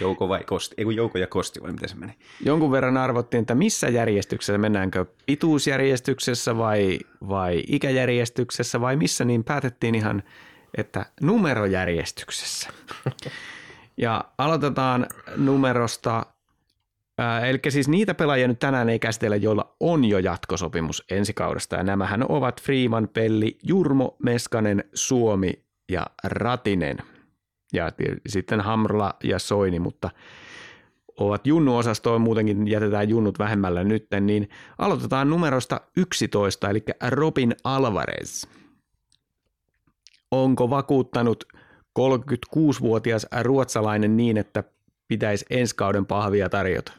Jouko vai kosti? Ei kun Jouko ja kosti vai miten se meni? Jonkun verran arvottiin, että missä järjestyksessä, mennäänkö pituusjärjestyksessä vai, vai ikäjärjestyksessä vai missä, niin päätettiin ihan, että numerojärjestyksessä. Ja aloitetaan numerosta, ää, eli siis niitä pelaajia nyt tänään ei käsitellä, joilla on jo jatkosopimus ensi kaudesta. Ja nämähän ovat Freeman, Pelli, Jurmo, Meskanen, Suomi ja Ratinen. Ja sitten Hamrla ja Soini, mutta ovat junnuosastoon, muutenkin jätetään junnut vähemmällä nytten, niin aloitetaan numerosta 11, eli Robin Alvarez. Onko vakuuttanut 36-vuotias ruotsalainen niin, että pitäisi ensi kauden pahvia tarjota?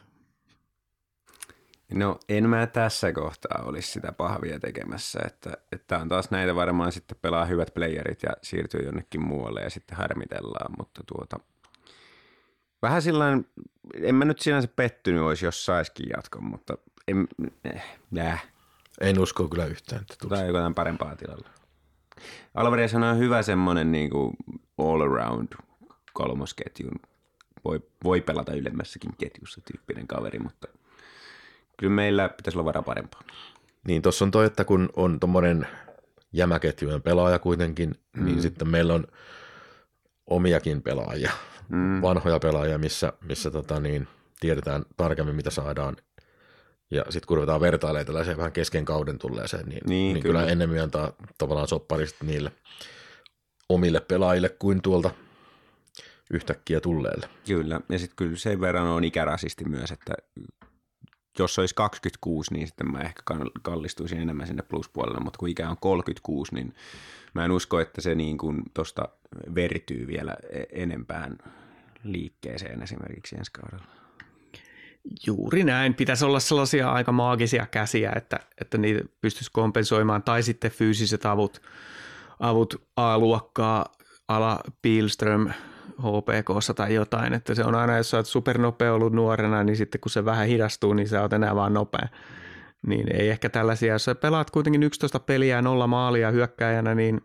No en mä tässä kohtaa olisi sitä pahvia tekemässä, että, että on taas näitä varmaan sitten pelaa hyvät playerit ja siirtyy jonnekin muualle ja sitten harmitellaan, mutta tuota, vähän sillain, en mä nyt sinänsä pettynyt olisi, jos saisikin jatkon, mutta en, eh, äh, En usko kyllä yhtään, että tulee. tulee jotain parempaa tilalla. Alvarez on hyvä semmoinen niin kuin all around kolmosketjun, voi, voi pelata ylemmässäkin ketjussa tyyppinen kaveri, mutta kyllä meillä pitäisi olla varaa parempaa. Niin tuossa on toi, että kun on tuommoinen jämäketjujen pelaaja kuitenkin, mm. niin sitten meillä on omiakin pelaajia, mm. vanhoja pelaajia, missä, missä tota niin, tiedetään tarkemmin, mitä saadaan. Ja sitten kun ruvetaan vertailemaan tällaiseen vähän kesken kauden tulleeseen, niin, Niin, niin, niin kyllä. kyllä. enemmän antaa tavallaan sopparista niille omille pelaajille kuin tuolta yhtäkkiä tulleelle. Kyllä, ja sitten kyllä sen verran on ikärasisti myös, että jos olisi 26, niin sitten mä ehkä kal- kallistuisin enemmän sinne pluspuolelle, mutta kun ikä on 36, niin mä en usko, että se niin kuin tosta vertyy vielä e- enempään liikkeeseen esimerkiksi ensi kaudella. Juuri näin. Pitäisi olla sellaisia aika maagisia käsiä, että, että niitä pystyisi kompensoimaan. Tai sitten fyysiset avut, avut A-luokkaa, ala Pilström, HPKssa tai jotain. Että se on aina, jos sä oot supernopea ollut nuorena, niin sitten kun se vähän hidastuu, niin sä oot enää vaan nopea. Niin ei ehkä tällaisia. Jos sä pelaat kuitenkin 11 peliä ja nolla maalia hyökkääjänä, niin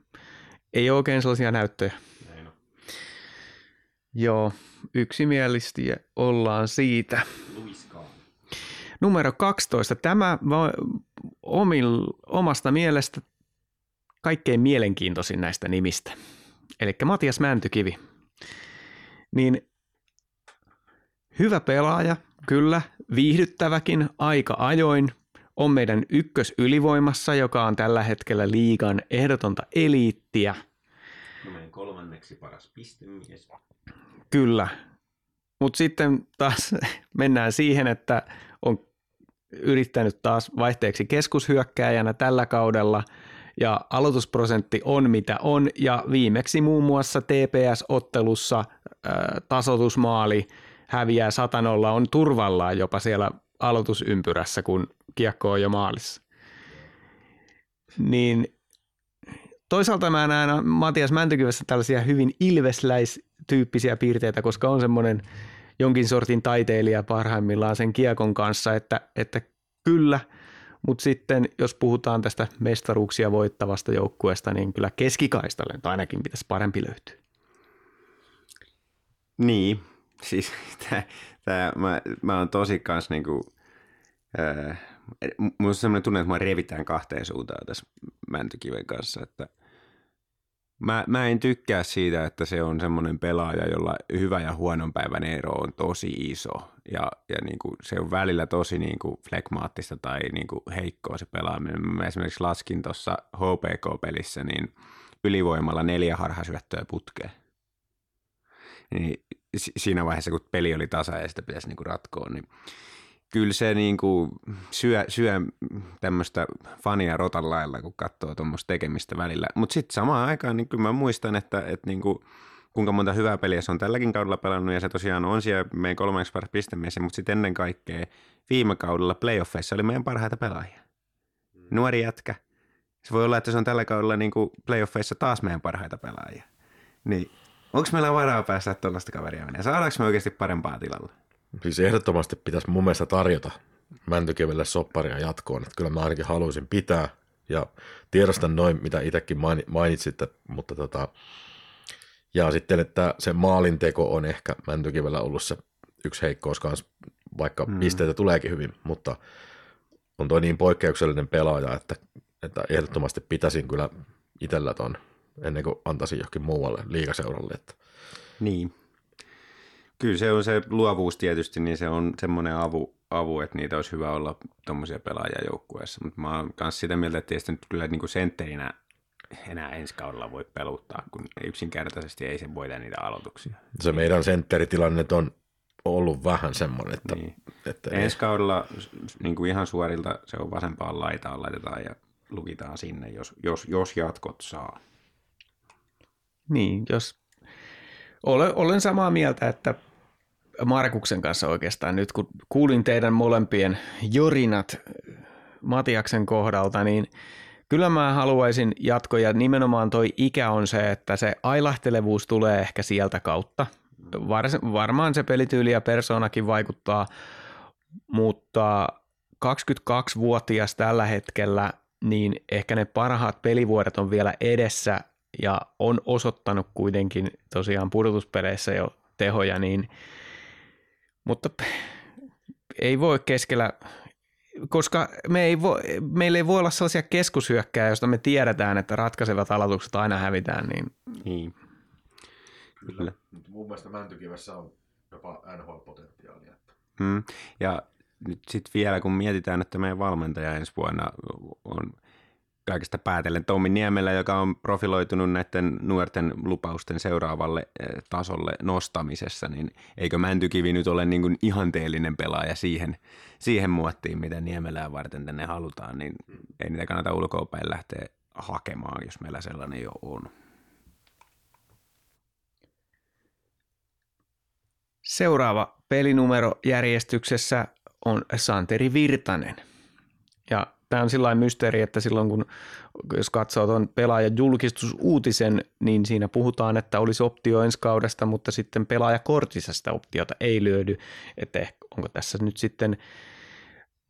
ei ole oikein sellaisia näyttöjä. Joo, yksimielisesti ollaan siitä. Numero 12. Tämä omil, omasta mielestä kaikkein mielenkiintoisin näistä nimistä. Eli Matias Mäntykivi. Niin hyvä pelaaja, kyllä, viihdyttäväkin aika ajoin. On meidän ykkös ylivoimassa, joka on tällä hetkellä liigan ehdotonta eliittiä. Meidän kolmanneksi paras pistemies. Kyllä. Mutta sitten taas mennään siihen, että on yrittänyt taas vaihteeksi keskushyökkääjänä tällä kaudella ja aloitusprosentti on mitä on ja viimeksi muun muassa TPS-ottelussa ää, tasoitusmaali häviää satanolla on turvallaan jopa siellä aloitusympyrässä, kun kiekko on jo maalissa. Niin toisaalta mä näen Matias Mäntykivässä tällaisia hyvin ilvesläistyyppisiä piirteitä, koska on semmoinen jonkin sortin taiteilija parhaimmillaan sen kiekon kanssa, että, että kyllä, mutta sitten jos puhutaan tästä mestaruuksia voittavasta joukkueesta, niin kyllä keskikaistalle ainakin pitäisi parempi löytyä. Niin, siis tää, tää, mä, mä oon tosi kans niinku, äh, mulla on semmoinen tunne, että mä revitään kahteen suuntaan tässä Mäntykiven kanssa, että mä, mä en tykkää siitä, että se on semmoinen pelaaja, jolla hyvä ja huonon päivän ero on tosi iso ja, ja niinku, se on välillä tosi niinku flekmaattista tai niinku heikkoa se pelaaminen. Mä esimerkiksi laskin tuossa HPK-pelissä niin ylivoimalla neljä harhasyöttöä putkeen niin si- siinä vaiheessa, kun peli oli tasa ja sitä pitäisi niinku ratkoa, niin kyllä se niinku syö, syö tämmöistä fania rotan lailla, kun katsoo tuommoista tekemistä välillä. Mutta sitten samaan aikaan niin kyllä mä muistan, että, että niinku kuinka monta hyvää peliä se on tälläkin kaudella pelannut, ja se tosiaan on siellä meidän kolmanneksi paras pistemies, mutta sitten ennen kaikkea viime kaudella playoffeissa oli meidän parhaita pelaajia. Nuori jätkä. Se voi olla, että se on tällä kaudella niin kuin playoffeissa taas meidän parhaita pelaajia. Niin, onko meillä varaa päästä tuollaista kaveria menee? Saadaanko me oikeasti parempaa tilalla? Siis ehdottomasti pitäisi mun mielestä tarjota Mäntykivelle sopparia jatkoon, että kyllä mä ainakin haluaisin pitää, ja tiedostan noin, mitä itsekin mainitsitte, mutta tota, ja sitten, että se maalinteko on ehkä Mäntykivellä ollut se yksi heikkous kanssa, vaikka mm. pisteitä tuleekin hyvin, mutta on toi niin poikkeuksellinen pelaaja, että, että ehdottomasti pitäisin kyllä itsellä ton ennen kuin antaisin johonkin muualle liikaseuralle. Että. Niin. Kyllä se on se luovuus tietysti, niin se on semmoinen avu, avu että niitä olisi hyvä olla tuommoisia pelaajia joukkueessa. Mutta mä oon myös sitä mieltä, että tietysti nyt kyllä niin kuin sentterinä enää ensi kaudella voi peluttaa, kun yksinkertaisesti ei se voida niitä aloituksia. Se meidän sentteritilanne on ollut vähän semmoinen, että... Niin. että ensi kaudella niin kuin ihan suorilta se on vasempaan laitaan laitetaan ja lukitaan sinne, jos, jos, jos jatkot saa. Niin, jos olen, olen samaa mieltä, että Markuksen kanssa oikeastaan nyt, kun kuulin teidän molempien jorinat Matiaksen kohdalta, niin kyllä mä haluaisin jatkoja. Nimenomaan toi ikä on se, että se ailahtelevuus tulee ehkä sieltä kautta. Varmaan se pelityyli ja persoonakin vaikuttaa, mutta 22-vuotias tällä hetkellä, niin ehkä ne parhaat pelivuodet on vielä edessä ja on osoittanut kuitenkin tosiaan pudotuspeleissä jo tehoja, niin, mutta ei voi keskellä, koska me ei voi, meillä ei voi olla sellaisia keskushyökkää, joista me tiedetään, että ratkaisevat aloitukset aina hävitään. Niin... niin. Kyllä. Mun mielestä Mäntykivessä on jopa NHL-potentiaalia. Hmm. Ja nyt sitten vielä, kun mietitään, että meidän valmentaja ensi vuonna on kaikesta päätellen Tommi Niemelä, joka on profiloitunut näiden nuorten lupausten seuraavalle eh, tasolle nostamisessa, niin eikö Mäntykivi nyt ole niin kuin ihanteellinen pelaaja siihen, siihen muottiin, mitä Niemelää varten tänne halutaan, niin ei niitä kannata ulkoapäin lähteä hakemaan, jos meillä sellainen jo on. Seuraava pelinumero järjestyksessä on Santeri Virtanen. Tämä on sillä mysteeri, että silloin kun jos katsoo tuon pelaajan julkistusuutisen, niin siinä puhutaan, että olisi optio ensi kaudesta, mutta sitten pelaajakortissa sitä optiota ei löydy, että onko tässä nyt sitten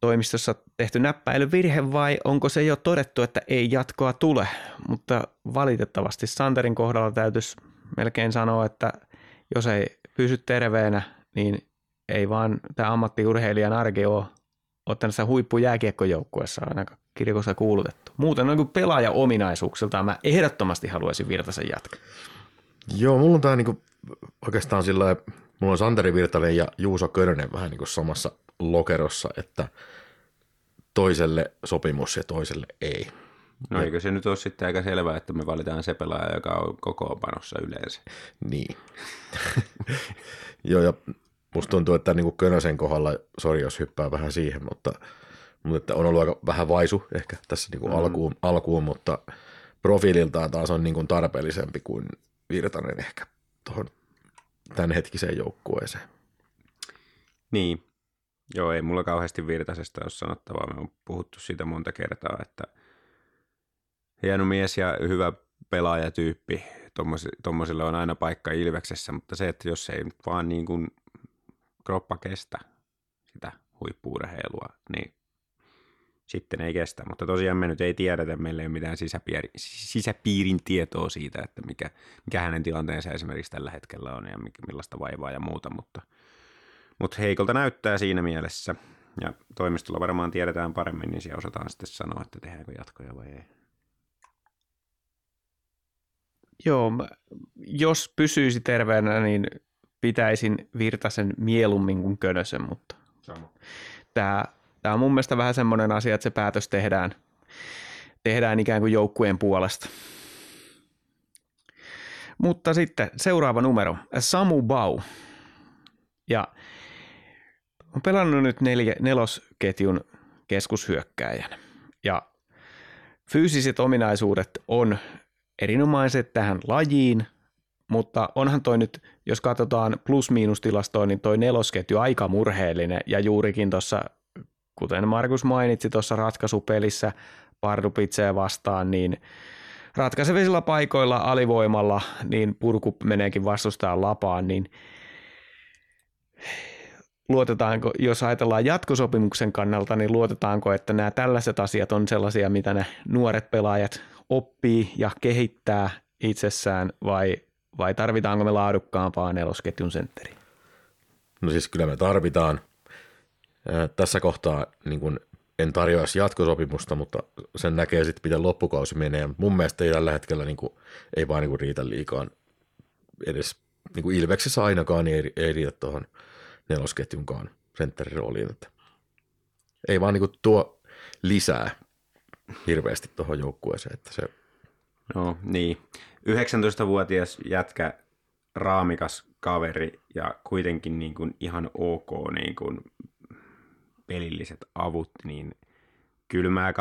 toimistossa tehty näppäilyvirhe vai onko se jo todettu, että ei jatkoa tule, mutta valitettavasti Santerin kohdalla täytyisi melkein sanoa, että jos ei pysy terveenä, niin ei vaan tämä ammattiurheilijan arki ole ottanut sitä huippujääkiekkojoukkuessa aina kirkossa kuulutettu. Muuten noin pelaaja ominaisuuksiltaan mä ehdottomasti haluaisin Virtasen jatkaa. Joo, mulla on tämä niinku oikeastaan sillä mulla on Santeri Virtanen ja Juuso Körnen vähän niin kuin samassa lokerossa, että toiselle sopimus ja toiselle ei. No eikö se nyt ole sitten aika selvää, että me valitaan se pelaaja, joka on kokoonpanossa yleensä? Niin. Joo, ja musta tuntuu, että niin kuin Könösen kohdalla, sori jos hyppää vähän siihen, mutta, mutta että on ollut aika vähän vaisu ehkä tässä niin kuin mm. alkuun, alkuun, mutta profiililtaan taas on niin kuin tarpeellisempi kuin Virtanen ehkä tuohon tämänhetkiseen joukkueeseen. Niin, joo ei mulla kauheasti Virtasesta ole sanottavaa, me on puhuttu siitä monta kertaa, että hieno mies ja hyvä pelaajatyyppi, tuommoisille on aina paikka Ilveksessä, mutta se, että jos ei vaan niin kuin kroppa kestä sitä huippuurheilua, niin sitten ei kestä. Mutta tosiaan me nyt ei tiedetä, meillä ei ole mitään sisäpiiri, sisäpiirin tietoa siitä, että mikä, mikä hänen tilanteensa esimerkiksi tällä hetkellä on ja millaista vaivaa ja muuta, mutta, mutta heikolta näyttää siinä mielessä. Ja toimistolla varmaan tiedetään paremmin, niin siellä osataan sitten sanoa, että tehdäänkö jatkoja vai ei. Joo, jos pysyisi terveenä, niin pitäisin Virtasen mieluummin kuin Könösen, mutta Sama. Tämä, tämä on mun mielestä vähän semmoinen asia, että se päätös tehdään, tehdään ikään kuin joukkueen puolesta. Mutta sitten seuraava numero, Samu Bau. Ja on pelannut nyt neljä, nelosketjun keskushyökkäjän. Ja fyysiset ominaisuudet on erinomaiset tähän lajiin, mutta onhan toi nyt, jos katsotaan plus-miinus-tilastoa, niin toi nelosketju aika murheellinen ja juurikin tuossa, kuten Markus mainitsi tuossa ratkaisupelissä Pardupitsee vastaan, niin ratkaisevilla paikoilla alivoimalla, niin purku meneekin vastustajan lapaan, niin luotetaanko, jos ajatellaan jatkosopimuksen kannalta, niin luotetaanko, että nämä tällaiset asiat on sellaisia, mitä ne nuoret pelaajat oppii ja kehittää itsessään vai, vai tarvitaanko me laadukkaampaa nelosketjun sentteriä? No siis kyllä me tarvitaan. Tässä kohtaa niin kun en tarjoaisi jatkosopimusta, mutta sen näkee sitten, miten loppukausi menee. Mun mielestä ei tällä hetkellä niin kuin, ei vaan niin kuin riitä liikaan edes niin kuin Ilveksessä ainakaan niin ei, ei riitä tuohon nelosketjunkaan sentterirooliin. Että ei vaan niin kuin tuo lisää hirveästi tuohon joukkueeseen. Että se... No niin, 19-vuotias jätkä, raamikas kaveri ja kuitenkin niin kuin ihan ok niin kuin pelilliset avut, niin kyllä mä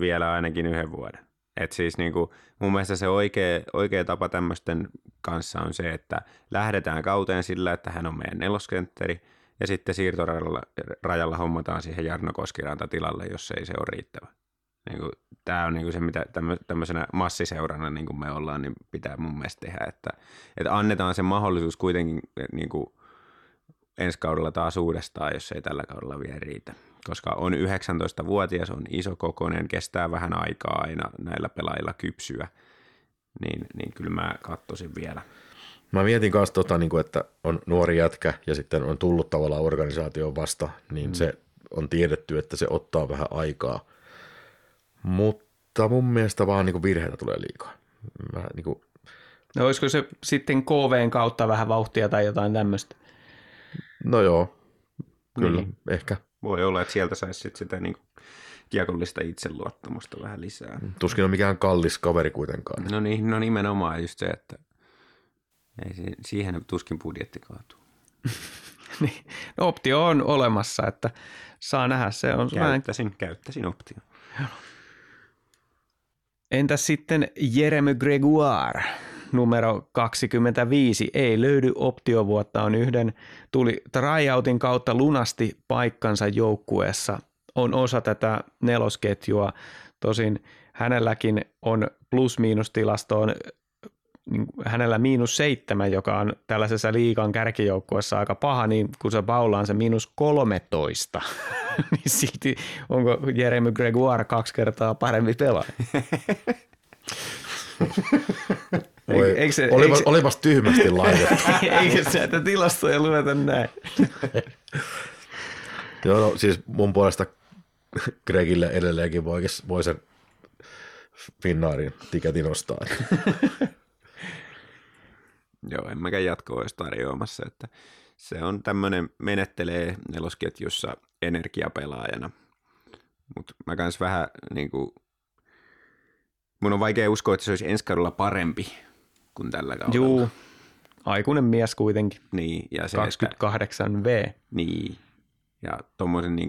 vielä ainakin yhden vuoden. Et siis niin kuin, mun mielestä se oikea, oikea tapa tämmöisten kanssa on se, että lähdetään kauteen sillä, että hän on meidän neloskentteri, ja sitten siirtorajalla rajalla hommataan siihen Jarno Koskiranta tilalle, jos ei se ole riittävä. Niin kuin, tämä on niin kuin se, mitä tämmöisenä massiseurana niin kuin me ollaan, niin pitää mun mielestä tehdä, että, että annetaan se mahdollisuus kuitenkin niin kuin ensi kaudella taas uudestaan, jos ei tällä kaudella vielä riitä. Koska on 19-vuotias, on iso kokoinen, kestää vähän aikaa aina näillä pelaajilla kypsyä, niin, niin kyllä mä kattosin vielä. Mä mietin kanssa, tota, niin kuin, että on nuori jätkä ja sitten on tullut tavallaan organisaatioon vasta, niin mm. se on tiedetty, että se ottaa vähän aikaa. Mutta mun mielestä vaan niin kuin virheitä tulee liikaa. Mä, niin kuin... No olisiko se sitten KVn kautta vähän vauhtia tai jotain tämmöistä? No joo, kyllä, niin. ehkä. Voi olla, että sieltä saisi sit sitä niin kiekollista itseluottamusta vähän lisää. Tuskin on mikään kallis kaveri kuitenkaan. No niin, no nimenomaan just se, että ei, siihen tuskin budjetti kaatuu. niin. no, optio on olemassa, että saa nähdä. Se on käyttäisin, vähän... käyttäisin optio. Entäs sitten Jeremy Gregoire? numero 25 ei löydy optiovuotta, on yhden, tuli tryoutin kautta lunasti paikkansa joukkueessa, on osa tätä nelosketjua, tosin hänelläkin on plus-miinus tilastoon niin hänellä miinus seitsemän, joka on tällaisessa liikan kärkijoukkueessa aika paha, niin kun se Paula on se miinus 13, niin silti onko Jeremy Gregoire kaksi kertaa parempi pelaaja? Voi, eikö se, olipas, eikö, olipas tyhmästi laitettu. eikö se, että tilastoja lueta näin? Joo, no, siis mun puolesta Gregille edelleenkin voi, voi sen Finnaarin tiketin ostaa. Joo, en mäkään jatkoa olisi tarjoamassa, että se on tämmöinen, menettelee nelosketjussa energiapelaajana. Mutta mä kans vähän niin kuin, mun on vaikea uskoa, että se olisi ensi kaudella parempi kuin tällä kaudella. Juu, aikuinen mies kuitenkin. Niin, ja se, 28 V. Niin, ja tuommoisen niin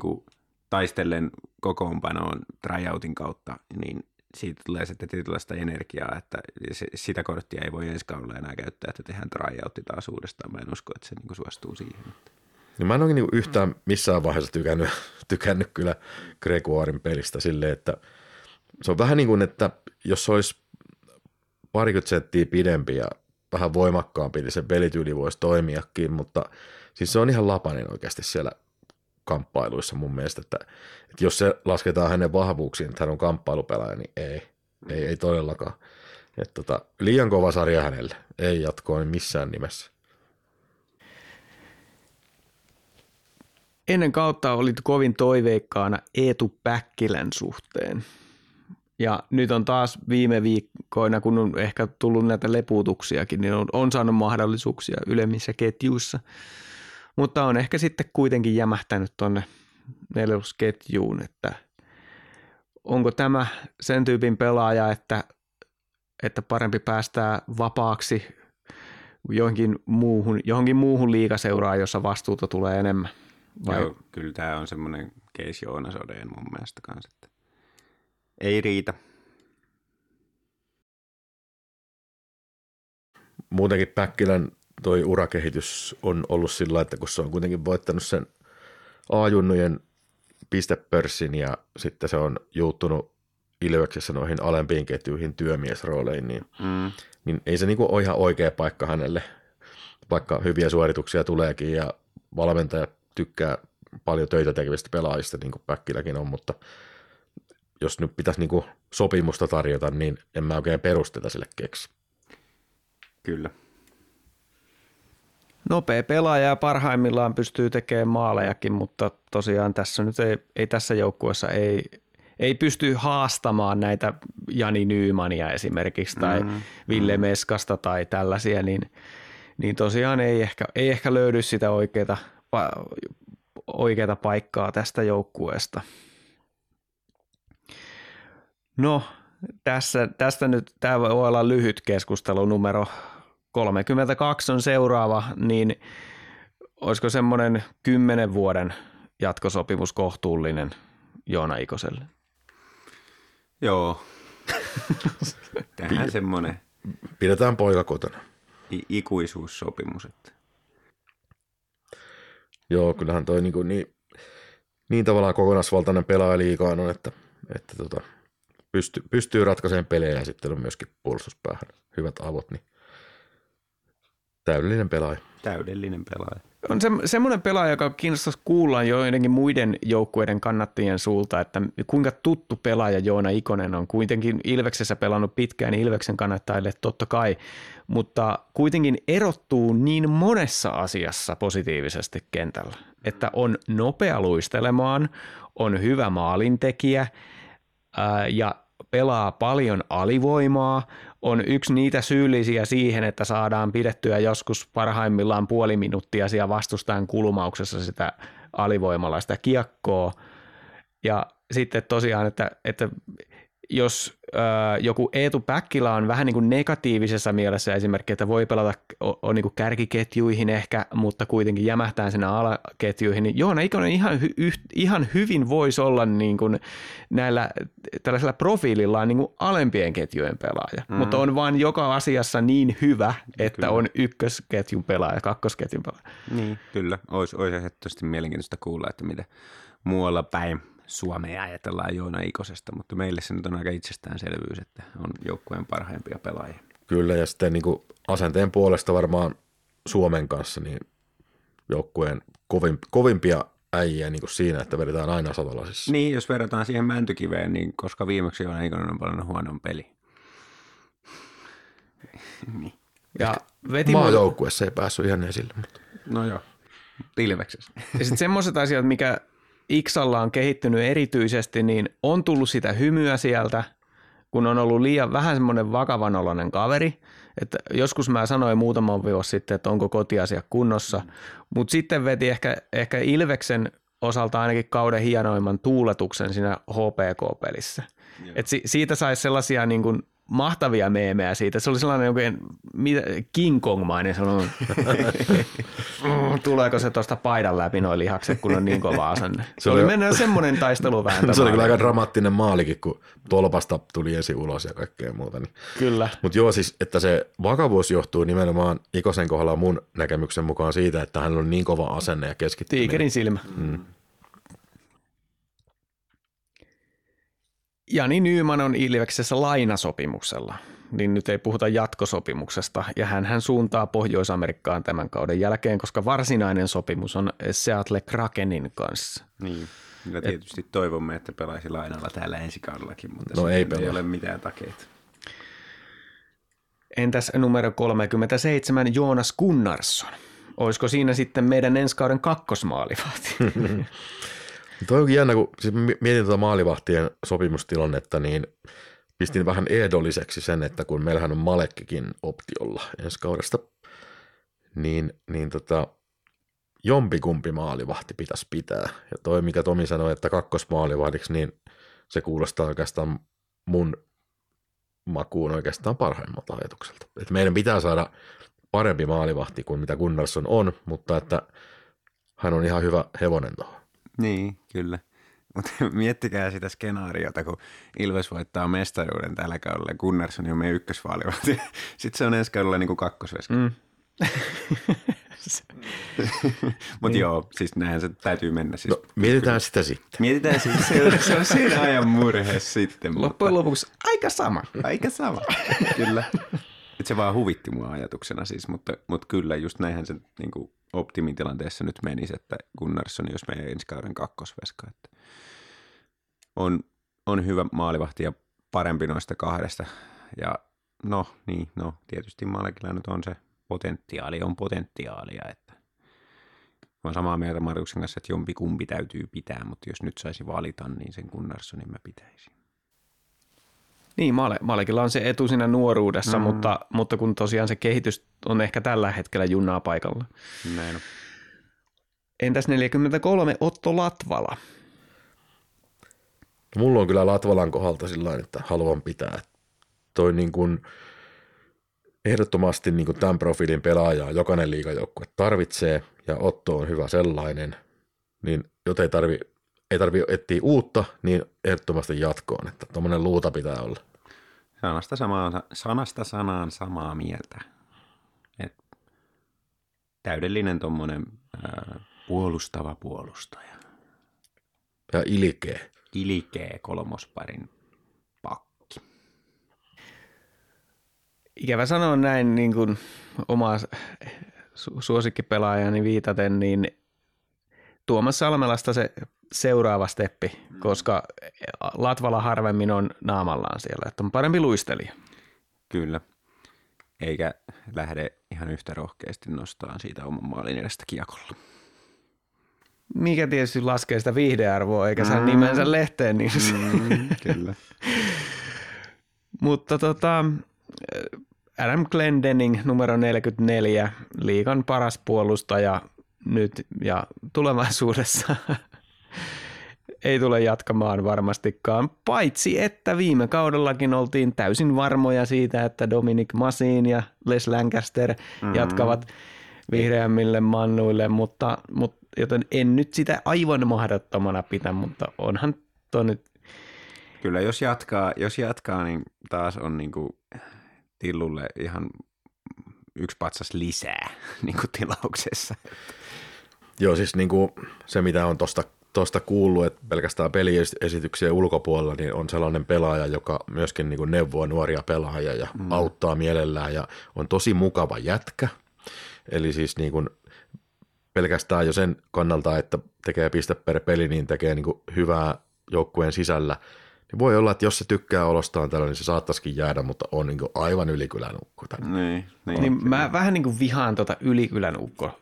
taistellen kokoonpanoon tryoutin kautta, niin siitä tulee sitten tietynlaista energiaa, että se, sitä korttia ei voi ensi kaudella enää käyttää, että tehdään tryoutti taas uudestaan. Mä en usko, että se niin suostuu siihen. Niin mä en ole niin yhtään missään vaiheessa tykännyt, tykännyt kyllä Gregoirin pelistä silleen, että se on vähän niin kuin, että jos olisi parikymmentä senttiä pidempi ja vähän voimakkaampi, niin se pelityyli voisi toimiakin, mutta siis se on ihan lapanen oikeasti siellä kamppailuissa mun mielestä, että, että jos se lasketaan hänen vahvuuksiin, että hän on kamppailupelaaja, niin ei, ei, ei todellakaan. Että tota, liian kova sarja hänelle, ei jatkoa missään nimessä. Ennen kautta olit kovin toiveikkaana Eetu Päkkilän suhteen. Ja nyt on taas viime viikkoina, kun on ehkä tullut näitä leputuksiakin, niin on, on saanut mahdollisuuksia ylemmissä ketjuissa. Mutta on ehkä sitten kuitenkin jämähtänyt tuonne nelosketjuun, että onko tämä sen tyypin pelaaja, että, että parempi päästää vapaaksi johonkin muuhun, johonkin muuhun liikaseuraa, jossa vastuuta tulee enemmän? Vai? Joo, kyllä tämä on semmoinen case Joonas Odeen mun mielestä kanssa, että ei riitä. muutenkin Päkkilän toi urakehitys on ollut sillä, että kun se on kuitenkin voittanut sen A-junnujen pistepörssin ja sitten se on juuttunut Ilveksessä noihin alempiin ketjuihin työmiesrooleihin, niin, mm. niin ei se niinku ole ihan oikea paikka hänelle, vaikka hyviä suorituksia tuleekin ja valmentaja tykkää paljon töitä tekevistä pelaajista, niin kuin Päkkiläkin on, mutta jos nyt pitäisi niin kuin sopimusta tarjota, niin en mä oikein perusteita sille keksi. Kyllä. Nopea pelaaja ja parhaimmillaan pystyy tekemään maalejakin, mutta tosiaan tässä nyt ei, ei tässä joukkueessa ei, ei pysty haastamaan näitä Jani Nymania esimerkiksi tai mm, Ville mm. Meskasta tai tällaisia, niin, niin tosiaan ei ehkä, ei ehkä löydy sitä oikeaa, oikeaa paikkaa tästä joukkueesta. No, tässä, tästä nyt, tämä voi olla lyhyt keskustelu, numero 32 on seuraava, niin olisiko semmoinen kymmenen vuoden jatkosopimus kohtuullinen Joona Ikoselle? Joo. Tähän semmoinen Pidetään poika kotona. ikuisuussopimus. Että. Joo, kyllähän toi niin, niin, niin tavallaan kokonaisvaltainen pelaaja liikaan on, että, että tota, pystyy, pystyy ratkaisemaan pelejä ja sitten on myöskin puolustuspäähän hyvät avot, niin täydellinen pelaaja. Täydellinen pelaaja. On se, semmoinen pelaaja, joka kiinnostaisi kuulla joidenkin muiden joukkueiden kannattajien suulta, että kuinka tuttu pelaaja Joona Ikonen on. Kuitenkin Ilveksessä pelannut pitkään Ilveksen kannattajille totta kai, mutta kuitenkin erottuu niin monessa asiassa positiivisesti kentällä, että on nopea luistelemaan, on hyvä maalintekijä ää, ja pelaa paljon alivoimaa, on yksi niitä syyllisiä siihen, että saadaan pidettyä joskus parhaimmillaan puoli minuuttia siellä vastustajan kulmauksessa sitä alivoimalla sitä kiekkoa. Ja sitten tosiaan, että, että jos ö, joku Eetu Päkkilä on vähän niin kuin negatiivisessa mielessä esimerkki, että voi pelata on niin kuin kärkiketjuihin ehkä, mutta kuitenkin jämähtää sinne alaketjuihin, niin Joona Ikonen ihan, hy, yh, ihan hyvin voisi olla niin kuin näillä tällaisella profiilillaan niin kuin alempien ketjujen pelaaja, mm. mutta on vain joka asiassa niin hyvä, että kyllä. on ykkösketjun pelaaja, kakkosketjun pelaaja. Niin, kyllä. Olisi, olisi ehdottomasti mielenkiintoista kuulla, että mitä muualla päin Suomea ajatellaan Joona Ikosesta, mutta meille se nyt on aika itsestäänselvyys, että on joukkueen parhaimpia pelaajia. Kyllä, ja sitten niin kuin asenteen puolesta varmaan Suomen kanssa niin joukkueen kovin, kovimpia äijä niin kuin siinä, että vedetään aina satalasissa. Niin, jos verrataan siihen Mäntykiveen, niin koska viimeksi Joona Ikonen on paljon huonon peli. niin. Ja veti Maajoukkuessa ei päässyt ihan esille. Mutta. No joo, Ilveksessä. Ja sitten semmoiset asiat, mikä Iksalla on kehittynyt erityisesti, niin on tullut sitä hymyä sieltä, kun on ollut liian vähän semmoinen vakavanoloinen kaveri. Että joskus mä sanoin muutaman vuosi sitten, että onko kotiasia kunnossa, mutta sitten veti ehkä, ehkä Ilveksen osalta ainakin kauden hienoimman tuuletuksen siinä HPK-pelissä. Et si- siitä saisi sellaisia niin kuin mahtavia meemejä siitä. Se oli sellainen oikein King Kong-mainen sellainen, tuleeko se tuosta paidan läpi noin lihakset, kun on niin kova asenne. Se, se oli mennä semmoinen taistelu vähän. se oli kyllä aika dramaattinen maalikin, kun tolpasta tuli ensin ulos ja kaikkea muuta. Niin. Kyllä. Mutta joo siis, että se vakavuus johtuu nimenomaan Ikosen kohdalla mun näkemyksen mukaan siitä, että hän on niin kova asenne ja keskittyminen. Tiikerin silmä. Mm. Jani Nyyman on Ilveksessä lainasopimuksella, niin nyt ei puhuta jatkosopimuksesta, ja hän, hän suuntaa Pohjois-Amerikkaan tämän kauden jälkeen, koska varsinainen sopimus on Seattle Krakenin kanssa. Niin, ja tietysti Et, toivomme, että pelaisi lainalla täällä ensi kaudellakin, mutta no ei, ei ole mitään takeita. Entäs numero 37 Joonas Gunnarsson? Olisiko siinä sitten meidän ensi kauden kakkosmaalivahti? Toi onkin jännä, kun siis mietin tuota maalivahtien sopimustilannetta, niin pistin vähän ehdolliseksi sen, että kun meillähän on Malekkikin optiolla ensi kaudesta, niin, niin tota, jompikumpi maalivahti pitäisi pitää. Ja toi, mikä Tomi sanoi, että kakkosmaalivahdiksi, niin se kuulostaa oikeastaan mun makuun oikeastaan parhaimmalta ajatukselta. Et meidän pitää saada parempi maalivahti kuin mitä Gunnarsson on, mutta että hän on ihan hyvä hevonen tuohon. Niin, kyllä. Mutta miettikää sitä skenaariota, kun Ilves voittaa mestaruuden tällä kaudella ja Gunnarsson on meidän ykkösvaalivahti. Sitten se on ensi kaudella niin kuin kakkosveska. Mm. Mutta niin. joo, siis näinhän se täytyy mennä. Siis no, mietitään sitä sitten. Mietitään siis, se, on, se on siinä ajan murhe sitten. Loppujen mutta... lopuksi aika sama. Aika sama, kyllä. Et se vaan huvitti mua ajatuksena siis, mutta, mutta kyllä just näinhän se niin kuin optimitilanteessa nyt menisi, että Gunnarsson jos meidän ensi kauden kakkosveska. Että on, on hyvä maalivahti ja parempi noista kahdesta. Ja no niin, no tietysti Malekilla nyt on se potentiaali, on potentiaalia, että olen samaa mieltä Marjuksen kanssa, että jompi kumpi täytyy pitää, mutta jos nyt saisi valita, niin sen Gunnarssonin mä pitäisin. Niin, Male, Malekilla on se etu siinä nuoruudessa, mm. mutta, mutta kun tosiaan se kehitys on ehkä tällä hetkellä junnaa paikalla. Näin. Entäs 43 Otto Latvala? Mulla on kyllä Latvalan kohdalta sillä että haluan pitää. Toi niin kuin, ehdottomasti niin kuin tämän profiilin pelaajaa jokainen liigajoukkue tarvitsee ja Otto on hyvä sellainen, niin joten ei tarvi, ei tarvi etsiä uutta, niin ehdottomasti jatkoon, että tuommoinen luuta pitää olla. Sanasta, samaa, sanasta sanaan samaa mieltä. Et täydellinen tuommoinen puolustava puolustaja. Ja ilkeä. Ilkeä kolmosparin pakki. Ikävä sanoa näin niin kuin omaa su- suosikkipelaajani viitaten, niin Tuomas Salmelasta se seuraava steppi, mm. koska Latvala harvemmin on naamallaan siellä, että on parempi luistelija. Kyllä, eikä lähde ihan yhtä rohkeasti nostaa siitä oman maalin edestä kiekolla. Mikä tietysti laskee sitä viihdearvoa, eikä saa mm. nimensä lehteen. Niin mm, kyllä. Mutta tota, Adam Glendening numero 44, liikan paras puolustaja nyt ja tulevaisuudessa ei tule jatkamaan varmastikaan, paitsi että viime kaudellakin oltiin täysin varmoja siitä, että Dominic Masin ja Les Lancaster mm-hmm. jatkavat vihreämmille mannuille, mutta, mutta joten en nyt sitä aivan mahdottomana pitä, mutta onhan tuo nyt... Kyllä jos jatkaa, jos jatkaa niin taas on niin kuin Tillulle ihan yksi patsas lisää niin kuin tilauksessa. Joo, siis niin kuin se, mitä on tuosta tosta kuullut, että pelkästään peliesityksiä ulkopuolella, niin on sellainen pelaaja, joka myöskin niin kuin neuvoo nuoria pelaajia ja mm. auttaa mielellään ja on tosi mukava jätkä. Eli siis niin kuin pelkästään jo sen kannalta, että tekee piste per peli, niin tekee niin kuin hyvää joukkueen sisällä – niin voi olla, että jos se tykkää olostaan tällä, niin se saattaisikin jäädä, mutta on niin kuin aivan ylikylän ukko. Niin, niin, niin mä vähän niin kuin vihaan tuota ylikylän ukko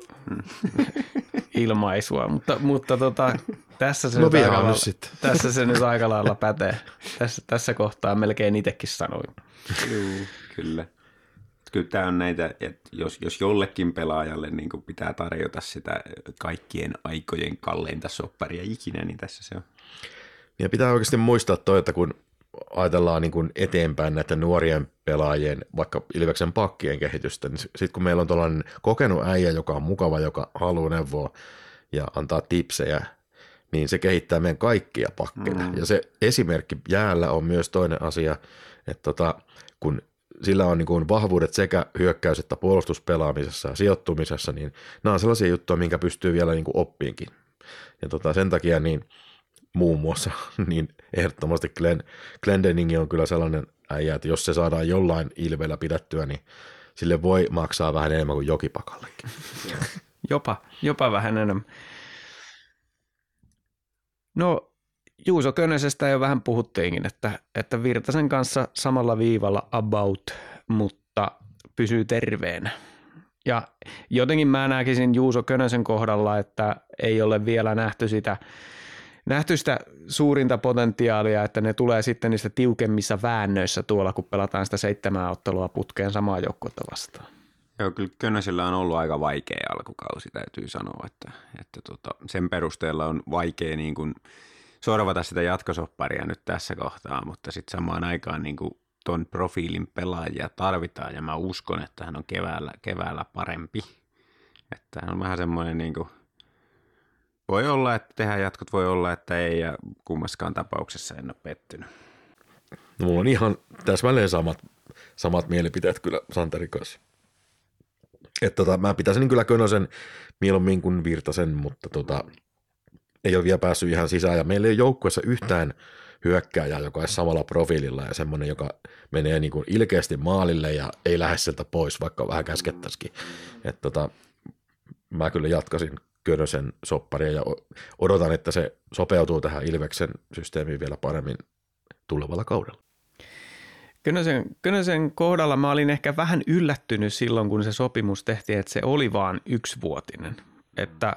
ilmaisua, mutta, mutta tota, tässä, se no nyt aika lailla, tässä se nyt aika lailla pätee. Tässä, tässä kohtaa melkein itsekin sanoin. Joo, kyllä. Kyllä tämä on näitä, että jos, jos jollekin pelaajalle niin kuin pitää tarjota sitä kaikkien aikojen kalleinta sopparia ikinä, niin tässä se on. Ja pitää oikeasti muistaa toi, että kun ajatellaan niin kuin eteenpäin näiden nuorien pelaajien, vaikka Ilveksen pakkien kehitystä, niin sitten kun meillä on tuollainen kokenut äijä, joka on mukava, joka haluaa neuvoa ja antaa tipsejä, niin se kehittää meidän kaikkia pakkeja. Mm. Ja se esimerkki jäällä on myös toinen asia, että tota, kun sillä on niin kuin vahvuudet sekä hyökkäys- että puolustuspelaamisessa ja sijoittumisessa, niin nämä on sellaisia juttuja, minkä pystyy vielä niin kuin oppiinkin. Ja tota, sen takia niin muun muassa, niin ehdottomasti Glenn, Glendening on kyllä sellainen äijä, että jos se saadaan jollain ilveellä pidettyä, niin sille voi maksaa vähän enemmän kuin jokipakallekin. jopa, jopa vähän enemmän. No Juuso Könösestä jo vähän puhuttiinkin, että, että Virtasen kanssa samalla viivalla about, mutta pysyy terveenä. Ja jotenkin mä näkisin Juuso Könösen kohdalla, että ei ole vielä nähty sitä nähty sitä suurinta potentiaalia, että ne tulee sitten niistä tiukemmissa väännöissä tuolla, kun pelataan sitä seitsemää ottelua putkeen samaa joukkuetta vastaan. Joo, kyllä Könösellä on ollut aika vaikea alkukausi, täytyy sanoa, että, että tota, sen perusteella on vaikea niin kuin sorvata sitä jatkosopparia nyt tässä kohtaa, mutta sitten samaan aikaan niin kuin ton profiilin pelaajia tarvitaan ja mä uskon, että hän on keväällä, keväällä parempi. Että hän on vähän semmoinen niin kuin voi olla, että tehdään jatkot, voi olla, että ei ja kummaskaan tapauksessa en ole pettynyt. No, mulla on ihan täsmälleen samat, samat mielipiteet kyllä Santerin kanssa. Että tota, mä pitäisin kyllä Könösen mieluummin kuin Virtasen, mutta tota, ei ole vielä päässyt ihan sisään. Ja meillä ei ole joukkueessa yhtään hyökkääjää, joka olisi samalla profiililla ja semmoinen, joka menee niin kuin ilkeästi maalille ja ei lähde sieltä pois, vaikka vähän käskettäisikin. Että tota, mä kyllä jatkasin Könösen sopparia ja odotan, että se sopeutuu tähän Ilveksen systeemiin vielä paremmin tulevalla kaudella. Könösen, Könösen kohdalla mä olin ehkä vähän yllättynyt silloin, kun se sopimus tehtiin, että se oli vaan yksivuotinen. Että,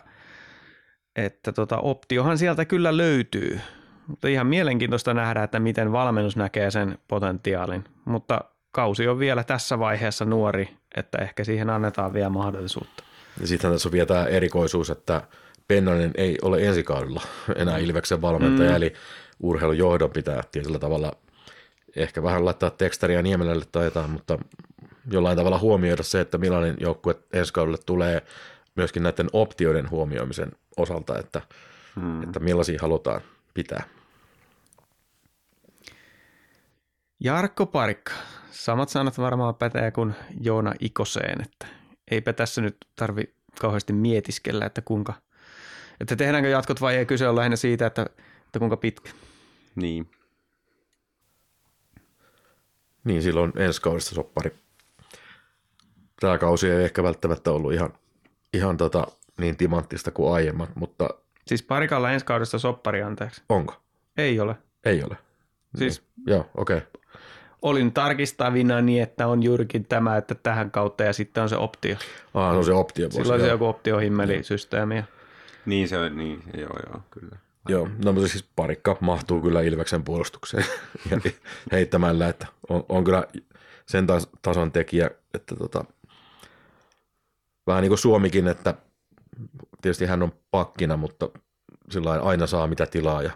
että tota, optiohan sieltä kyllä löytyy, mutta ihan mielenkiintoista nähdä, että miten valmennus näkee sen potentiaalin. Mutta kausi on vielä tässä vaiheessa nuori, että ehkä siihen annetaan vielä mahdollisuutta. Ja sitten tässä on vielä tämä erikoisuus, että Pennanen ei ole ensi kaudella enää Ilveksen valmentaja, mm. eli urheilujohdon pitää tietyllä tavalla ehkä vähän laittaa tekstaria Niemelälle tai jotain, mutta jollain tavalla huomioida se, että millainen joukkue ensi kaudelle tulee myöskin näiden optioiden huomioimisen osalta, että, hmm. että millaisia halutaan pitää. Jarkko Parikka, samat sanat varmaan pätee kuin Joona Ikoseen, että eipä tässä nyt tarvi kauheasti mietiskellä, että kuinka, että tehdäänkö jatkot vai ei, kyse on lähinnä siitä, että, että kuinka pitkä. Niin. Niin, silloin ensi kaudesta soppari. Tämä kausi ei ehkä välttämättä ollut ihan, ihan tota, niin timanttista kuin aiemmat, mutta... Siis parikalla ensi kaudesta soppari, anteeksi. Onko? Ei ole. Ei ole. Siis niin. Joo, okei. Okay. Olin tarkistavina niin, että on juurikin tämä, että tähän kautta ja sitten on se optio. Ah, se on se optio. Silloin on se joku optiohimmelisysteemi. Niin se on, niin, joo, joo, kyllä. Joo, no mutta siis parikka mahtuu kyllä Ilveksen puolustukseen heittämällä, että on, on kyllä sen tason tekijä, että tota, vähän niin kuin Suomikin, että tietysti hän on pakkina, mutta sillä aina saa mitä tilaa ja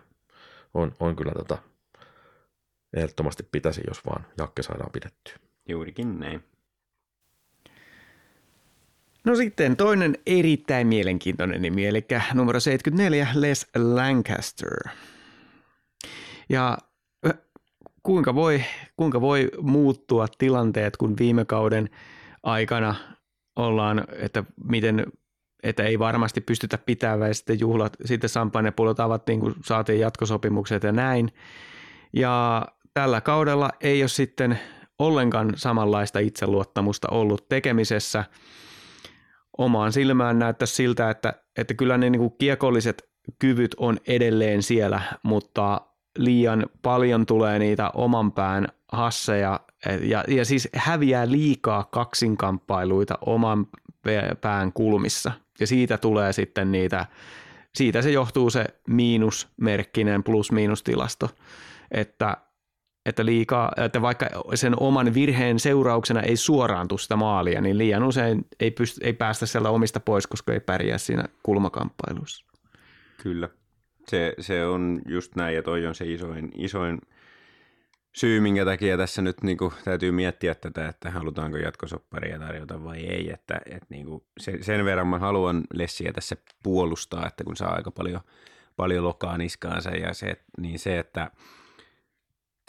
on, on kyllä tota, ehdottomasti pitäisi, jos vaan Jakke saadaan pidettyä. Juurikin näin. No sitten toinen erittäin mielenkiintoinen nimi, eli numero 74, Les Lancaster. Ja kuinka voi, kuinka voi muuttua tilanteet, kun viime kauden aikana ollaan, että miten että ei varmasti pystytä pitämään ja sitten juhlat, sitten sampainepulot avattiin, kun saatiin jatkosopimukset ja näin. Ja tällä kaudella ei ole sitten ollenkaan samanlaista itseluottamusta ollut tekemisessä – omaan silmään näyttää siltä, että, että kyllä ne niin kuin kiekolliset kyvyt on edelleen siellä, mutta liian paljon tulee niitä oman pään hasseja. Ja, ja siis häviää liikaa kaksinkamppailuita oman pään kulmissa. Ja siitä tulee sitten niitä, siitä se johtuu se miinusmerkkinen plus-miinustilasto, että että, liikaa, että vaikka sen oman virheen seurauksena ei suoraan tule sitä maalia, niin liian usein ei, pysty, ei päästä sieltä omista pois, koska ei pärjää siinä kulmakamppailussa. Kyllä, se, se on just näin ja toi on se isoin, isoin syy, minkä takia tässä nyt niin kuin, täytyy miettiä tätä, että halutaanko jatkosopparia tarjota vai ei. Että, että niin kuin, se, sen verran mä haluan Lessiä tässä puolustaa, että kun saa aika paljon, paljon lokaa niskaansa ja se, niin se, että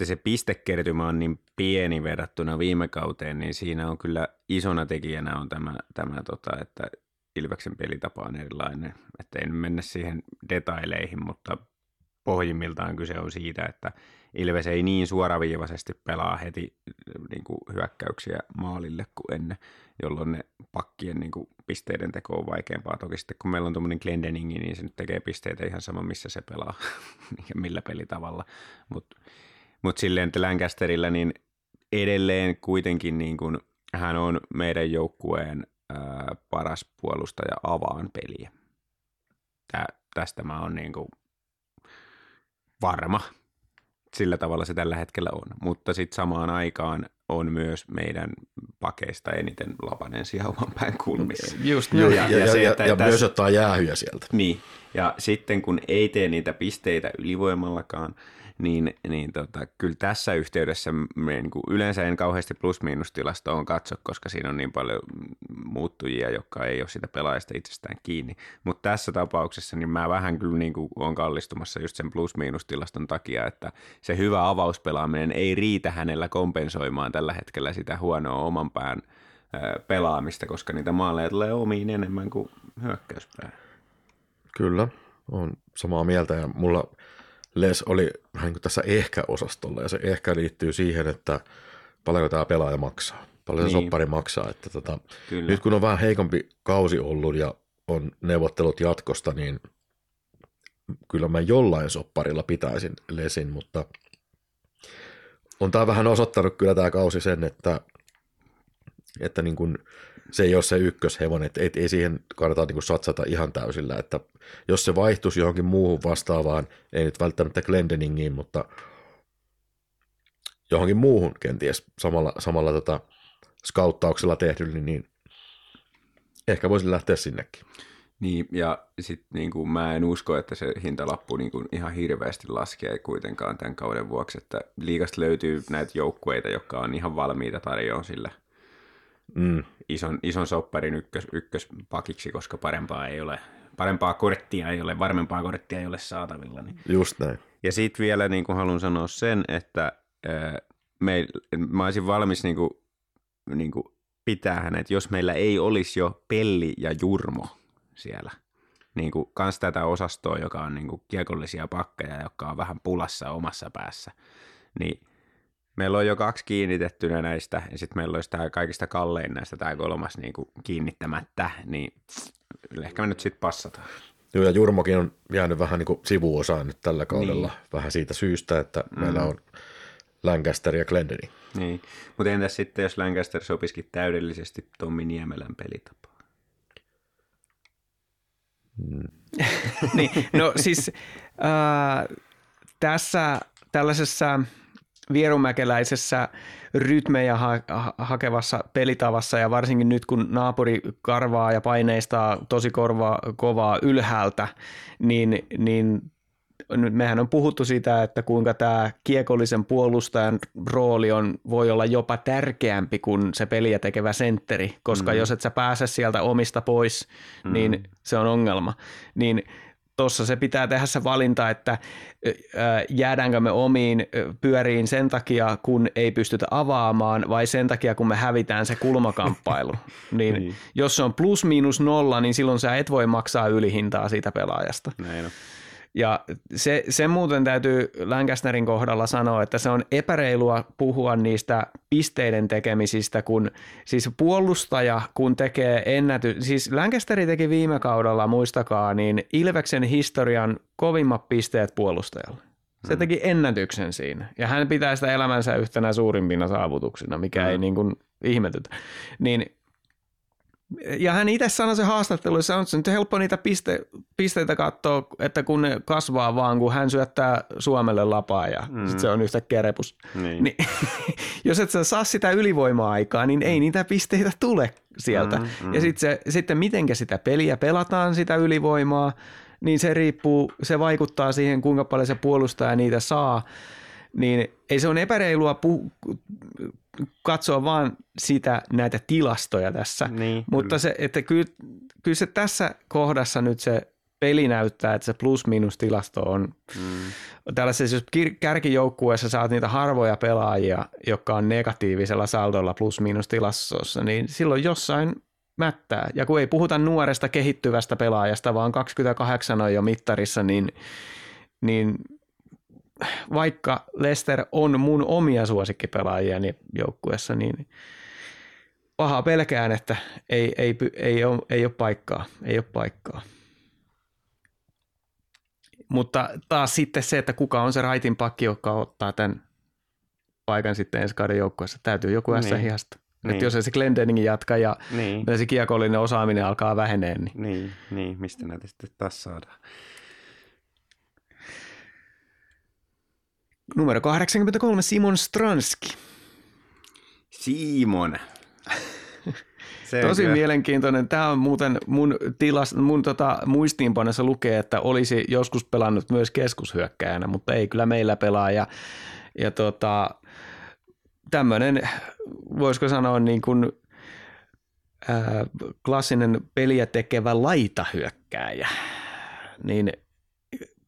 se pistekertymä on niin pieni verrattuna viime kauteen, niin siinä on kyllä isona tekijänä on tämä, tämä tota, että Ilveksen pelitapa on erilainen. Että en mennä siihen detaileihin, mutta pohjimmiltaan kyse on siitä, että Ilves ei niin suoraviivaisesti pelaa heti niin kuin hyökkäyksiä maalille kuin ennen, jolloin ne pakkien niin kuin pisteiden teko on vaikeampaa. Toki sitten kun meillä on tuommoinen Glendeningi, niin se nyt tekee pisteitä ihan sama, missä se pelaa ja millä pelitavalla. Mutta mutta silleen, että Lancasterilla niin edelleen kuitenkin niin kuin, hän on meidän joukkueen ää, paras puolustaja avaan peliä. Tää, tästä mä oon niin kuin varma. Sillä tavalla se tällä hetkellä on. Mutta sitten samaan aikaan on myös meidän pakeista eniten Lapanen sijauvan päin kulmissa. Just niin. Ja, ja, ja, se, että ja, ja tässä, myös ottaa jäähyjä sieltä. Niin, ja sitten kun ei tee niitä pisteitä ylivoimallakaan, niin, niin tota, kyllä tässä yhteydessä niin kuin yleensä en kauheasti plus-miinus-tilastoon katso, koska siinä on niin paljon muuttujia, jotka ei ole sitä pelaajasta itsestään kiinni. Mutta tässä tapauksessa niin mä vähän kyllä niin kuin olen kallistumassa just sen plus-miinus-tilaston takia, että se hyvä avauspelaaminen ei riitä hänellä kompensoimaan tällä hetkellä sitä huonoa oman pään pelaamista, koska niitä maaleja tulee omiin enemmän kuin hyökkäyspää. Kyllä, on samaa mieltä ja mulla Les oli vähän niin tässä ehkä-osastolla ja se ehkä liittyy siihen, että paljonko tämä pelaaja maksaa, paljon se Niin. soppari maksaa. Että tota, Kyllä. nyt kun on vähän heikompi kausi ollut ja on neuvottelut jatkosta, niin kyllä mä jollain sopparilla pitäisin Lesin, mutta on tämä vähän osoittanut kyllä tämä kausi sen, että, että niin kuin se ei ole se ykköshevonen, että ei, ei siihen kannata niin kuin satsata ihan täysillä, että jos se vaihtuisi johonkin muuhun vastaavaan, ei nyt välttämättä Glendeningiin, mutta johonkin muuhun kenties samalla, samalla tota skauttauksella tehdyllä, niin ehkä voisin lähteä sinnekin. Niin, ja sitten niin kuin, mä en usko, että se hintalappu niin kuin, ihan hirveästi laskee kuitenkaan tämän kauden vuoksi, että liigasta löytyy näitä joukkueita, jotka on ihan valmiita tarjoamaan sille Mm, ison, ison sopparin ykkös, ykköspakiksi, koska parempaa ei ole, parempaa korttia ei ole, varmempaa korttia ei ole saatavilla. Niin. just näin. Ja sitten vielä niin kuin haluan sanoa sen, että ää, me, mä olisin valmis niin kuin, niin kuin pitää hänet, jos meillä ei olisi jo Pelli ja Jurmo siellä. Niin kuin kans tätä osastoa, joka on niin kuin kiekollisia pakkeja, jotka on vähän pulassa omassa päässä. Niin meillä on jo kaksi kiinnitettynä näistä, ja sitten meillä olisi tämä kaikista kallein näistä tämä kolmas niin kuin kiinnittämättä, niin ehkä me nyt sitten passataan. Joo, ja Jurmokin on jäänyt vähän niin kuin sivuosaan nyt tällä kaudella, niin. vähän siitä syystä, että mm. meillä on Lancaster ja Glendeni. Niin, mutta entäs sitten, jos Lancaster sopisikin täydellisesti Tommi Niemelän pelitapaan? niin, no siis äh, tässä tällaisessa vierumäkeläisessä rytmejä ha- ha- hakevassa pelitavassa ja varsinkin nyt kun naapuri karvaa ja paineistaa tosi korvaa, kovaa ylhäältä, niin, niin mehän on puhuttu sitä, että kuinka tämä kiekollisen puolustajan rooli on, voi olla jopa tärkeämpi kuin se peliä tekevä sentteri, koska mm. jos et sä pääse sieltä omista pois, mm. niin se on ongelma. Niin tuossa se pitää tehdä se valinta, että jäädäänkö me omiin pyöriin sen takia, kun ei pystytä avaamaan, vai sen takia, kun me hävitään se kulmakamppailu. niin, niin. Jos se on plus miinus nolla, niin silloin sä et voi maksaa ylihintaa siitä pelaajasta. Näin on. Ja se, se muuten täytyy Lancasterin kohdalla sanoa, että se on epäreilua puhua niistä pisteiden tekemisistä, kun siis puolustaja, kun tekee ennäty... Siis Lancasteri teki viime kaudella, muistakaa, niin Ilveksen historian kovimmat pisteet puolustajalle. Se teki ennätyksen siinä. Ja hän pitää sitä elämänsä yhtenä suurimpina saavutuksina, mikä mm. ei niin kuin ihmetytä. Niin ja hän itse sanoi se haastattelussa, että se on nyt helppo niitä piste, pisteitä katsoa, että kun ne kasvaa vaan, kun hän syöttää Suomelle lapaa ja mm. sitten se on yhtäkkiä repus. Niin. niin jos et sä saa sitä ylivoima-aikaa, niin ei niitä pisteitä tule sieltä. Mm, mm. Ja sitten se, sitten mitenkä sitä peliä pelataan, sitä ylivoimaa, niin se riippuu, se vaikuttaa siihen, kuinka paljon se puolustaja niitä saa. Niin ei se on epäreilua pu- katsoa vaan sitä näitä tilastoja tässä, Niin, mutta kyllä. se, että kyllä, kyllä se tässä kohdassa nyt se peli näyttää, että se plus-minus tilasto on mm. tällaisessa, jos kärkijoukkueessa saat niitä harvoja pelaajia, jotka on negatiivisella saldolla plus-minus tilastossa, niin silloin jossain mättää. Ja kun ei puhuta nuoresta kehittyvästä pelaajasta, vaan 28 on jo mittarissa, niin, niin vaikka Lester on mun omia suosikkipelaajia joukkueessa, niin paha pelkään, että ei, ei, ei, ole, ei ole paikkaa. Ei ole paikkaa. Mutta taas sitten se, että kuka on se raitin pakki, joka ottaa tämän paikan sitten ensi kauden joukkueessa. Täytyy joku niin. ässä hihasta. Niin. Että jos ei se Glendening jatka ja niin. se kiekollinen osaaminen alkaa vähenee. Niin, niin, niin mistä näitä sitten taas saadaan. Numero 83, Simon Stranski. Simon. Se Tosi kyllä- mielenkiintoinen. Tämä on muuten mun, tilas, mun tota, muistiinpanossa lukee, että olisi joskus pelannut myös keskushyökkäjänä, mutta ei kyllä meillä pelaa. Ja, ja tota, tämmöinen, voisiko sanoa niin kuin, ää, klassinen peliä tekevä laitahyökkääjä, niin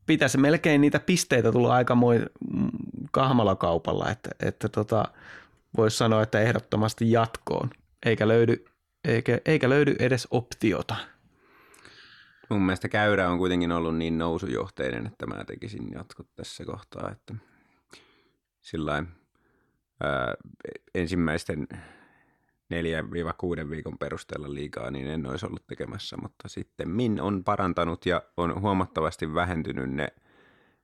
pitäisi melkein niitä pisteitä tulla aikamoin mm, kahmalla kaupalla, että, että tota, voisi sanoa, että ehdottomasti jatkoon, eikä löydy, eikä, eikä löydy edes optiota. Mun mielestä käyrä on kuitenkin ollut niin nousujohteinen, että mä tekisin jatkot tässä kohtaa, että sillain, ää, ensimmäisten 4-6 viikon perusteella liikaa, niin en olisi ollut tekemässä, mutta sitten Min on parantanut ja on huomattavasti vähentynyt ne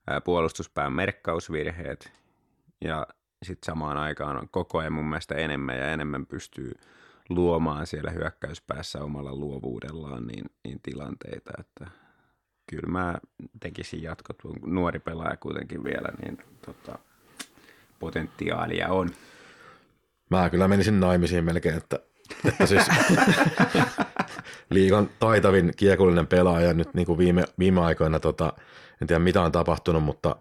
ää, puolustuspään merkkausvirheet ja sitten samaan aikaan on koko ajan mun mielestä enemmän ja enemmän pystyy luomaan siellä hyökkäyspäässä omalla luovuudellaan niin, niin tilanteita, että kyllä mä tekisin jatkot, nuori pelaaja kuitenkin vielä, niin tota, potentiaalia on. Mä kyllä menisin naimisiin melkein, että, että siis liigan taitavin kiekollinen pelaaja nyt niin kuin viime, viime aikoina, tota, en tiedä mitä on tapahtunut, mutta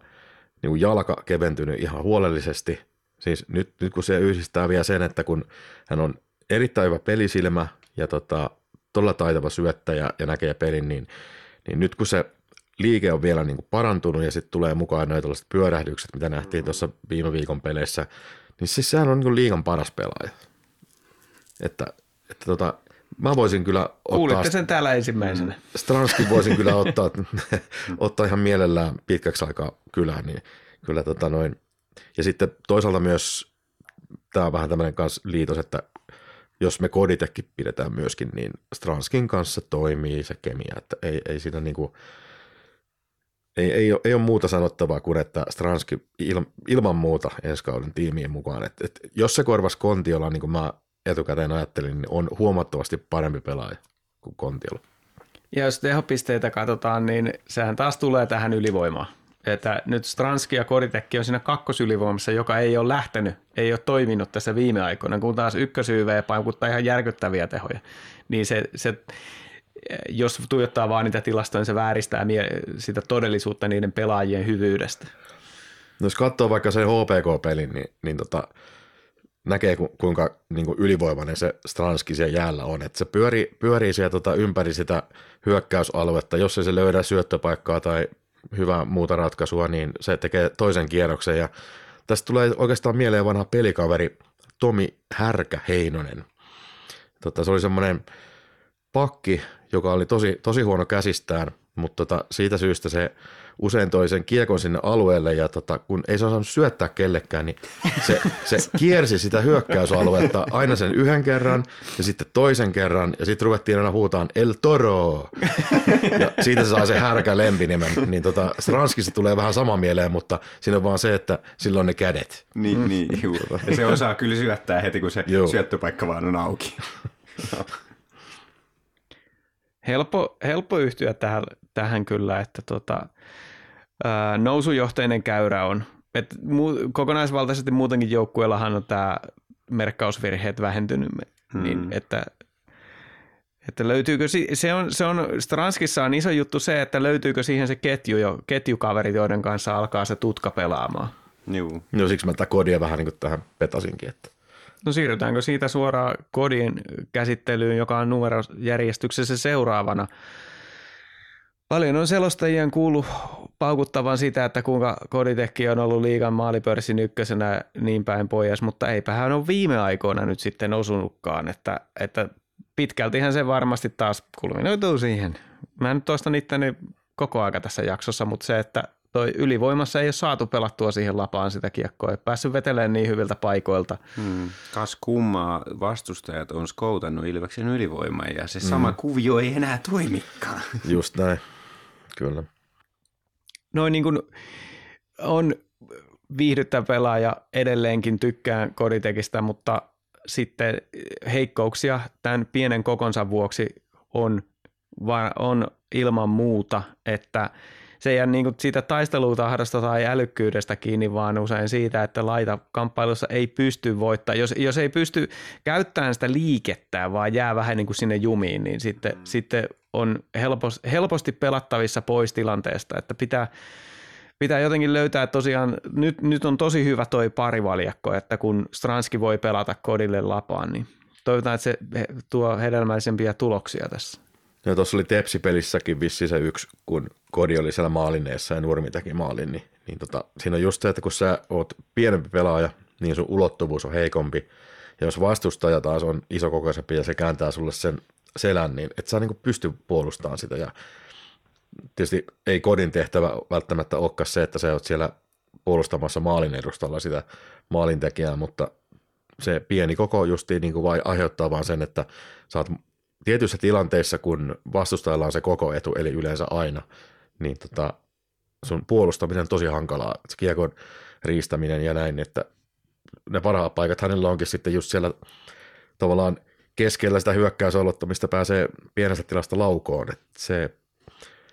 niin kuin jalka keventynyt ihan huolellisesti. Siis nyt, nyt kun se yhdistää vielä sen, että kun hän on erittäin hyvä pelisilmä ja tota, todella taitava syöttäjä ja näkee pelin, niin, niin nyt kun se liike on vielä niin kuin parantunut ja sitten tulee mukaan noita pyörähdykset, mitä nähtiin tuossa viime viikon peleissä, niin siis sehän on niin liigan paras pelaaja. Että, että tota, mä voisin kyllä ottaa, Kuulitte sen täällä ensimmäisenä. Stranskin voisin kyllä ottaa, ottaa ihan mielellään pitkäksi aikaa kylään, niin kyllä tota noin. Ja sitten toisaalta myös, tämä on vähän tämmöinen kanssa liitos, että jos me koditekin pidetään myöskin, niin Stranskin kanssa toimii se kemia, että ei, ei siinä niinku, ei, ei, ole, ei ole muuta sanottavaa kuin, että Stranski il, ilman muuta ensi kauden tiimien mukaan. Et, et, jos se korvasi Kontiola, niin kuin mä etukäteen ajattelin, niin on huomattavasti parempi pelaaja kuin Kontiola. Ja jos tehopisteitä katsotaan, niin sehän taas tulee tähän ylivoimaan. Että nyt Stranski ja Koritekki on siinä kakkosylivoimassa, joka ei ole lähtenyt, ei ole toiminut tässä viime aikoina, kun taas ykkösyyv paukuttaa ihan järkyttäviä tehoja. Niin se, se jos tuijottaa vaan niitä tilastoja, niin se vääristää sitä todellisuutta niiden pelaajien hyvyydestä. No jos katsoo vaikka sen HPK-pelin, niin, niin tota, näkee ku, kuinka niin kuin ylivoimainen se Stranski siellä jäällä on. Että se pyörii, pyörii siellä tota, ympäri sitä hyökkäysaluetta. Jos ei se löydä syöttöpaikkaa tai hyvää muuta ratkaisua, niin se tekee toisen kierroksen. Ja tästä tulee oikeastaan mieleen vanha pelikaveri Tomi Härkä Heinonen. Tota, se oli semmoinen pakki, joka oli tosi, tosi huono käsistään, mutta tota, siitä syystä se usein toi sen kiekon sinne alueelle ja tota, kun ei se osannut syöttää kellekään, niin se, se kiersi sitä hyökkäysaluetta aina sen yhden kerran ja sitten toisen kerran ja sitten ruvettiin aina huutaan El Toro ja siitä se saa se härkä lempinimen, niin tota, Stranskissa tulee vähän sama mieleen, mutta siinä on vaan se, että sillä on ne kädet. Niin, mm. niin juu. Ja se osaa kyllä syöttää heti, kun se Joo. syöttöpaikka vaan on auki. Helppo, helppo yhtyä tähän, tähän kyllä, että tota, ää, nousujohteinen käyrä on. Et mu, kokonaisvaltaisesti muutenkin joukkueellahan on tämä merkkausvirheet vähentynyt, hmm. niin että, että löytyykö, se on, se on, Stranskissa on iso juttu se, että löytyykö siihen se ketju jo, ketjukaverit, joiden kanssa alkaa se tutka pelaamaan. Juu. No siksi mä tätä kodia vähän niin kuin tähän petasinkin, että No siirrytäänkö siitä suoraan kodin käsittelyyn, joka on numerojärjestyksessä seuraavana. Paljon on selostajien kuullut paukuttavan sitä, että kuinka Koditekki on ollut liigan maalipörssin ykkösenä niin päin pois, mutta eipä hän ole viime aikoina nyt sitten osunutkaan, että, että pitkältihän se varmasti taas kulminoituu siihen. Mä nyt toistan itteni koko aika tässä jaksossa, mutta se, että toi ylivoimassa ei ole saatu pelattua siihen lapaan sitä kiekkoa, ei päässyt vetelemään niin hyviltä paikoilta. Hmm. Kas kummaa vastustajat on skoutannut Ilveksen ylivoiman ja se sama mm. kuvio ei enää toimikaan. just näin, kyllä. Noin niin kuin on viihdyttävä pelaaja, edelleenkin tykkään Koditekistä, mutta sitten heikkouksia tämän pienen kokonsa vuoksi on, on ilman muuta, että se ei jää niin kuin siitä taistelutahdasta tai älykkyydestä kiinni, vaan usein siitä, että laita kamppailussa ei pysty voittaa. Jos, jos ei pysty käyttämään sitä liikettä, vaan jää vähän niin kuin sinne jumiin, niin sitten, sitten on helposti, helposti pelattavissa pois tilanteesta, että pitää, pitää jotenkin löytää tosiaan, nyt, nyt on tosi hyvä toi parivaljakko, että kun Stranski voi pelata kodille lapaan, niin toivotaan, että se tuo hedelmällisempiä tuloksia tässä. Ja tuossa oli Tepsi-pelissäkin vissi se yksi, kun Kodi oli siellä maalineessa ja Nurmi teki maalin, niin, niin tota, siinä on just se, että kun sä oot pienempi pelaaja, niin sun ulottuvuus on heikompi. Ja jos vastustaja taas on isokokoisempi ja se kääntää sulle sen selän, niin et sä niin pysty puolustamaan sitä. Ja tietysti ei kodin tehtävä välttämättä olekaan se, että sä oot siellä puolustamassa maalin edustalla sitä maalintekijää, mutta se pieni koko justiin niin kuin vai aiheuttaa vaan sen, että sä oot tietyissä tilanteissa, kun vastustajalla on se koko etu, eli yleensä aina, niin tota, sun puolustaminen on tosi hankalaa, se kiekon riistäminen ja näin, että ne parhaat paikat hänellä onkin sitten just siellä tavallaan keskellä sitä hyökkäysaluetta, mistä pääsee pienestä tilasta laukoon. että se,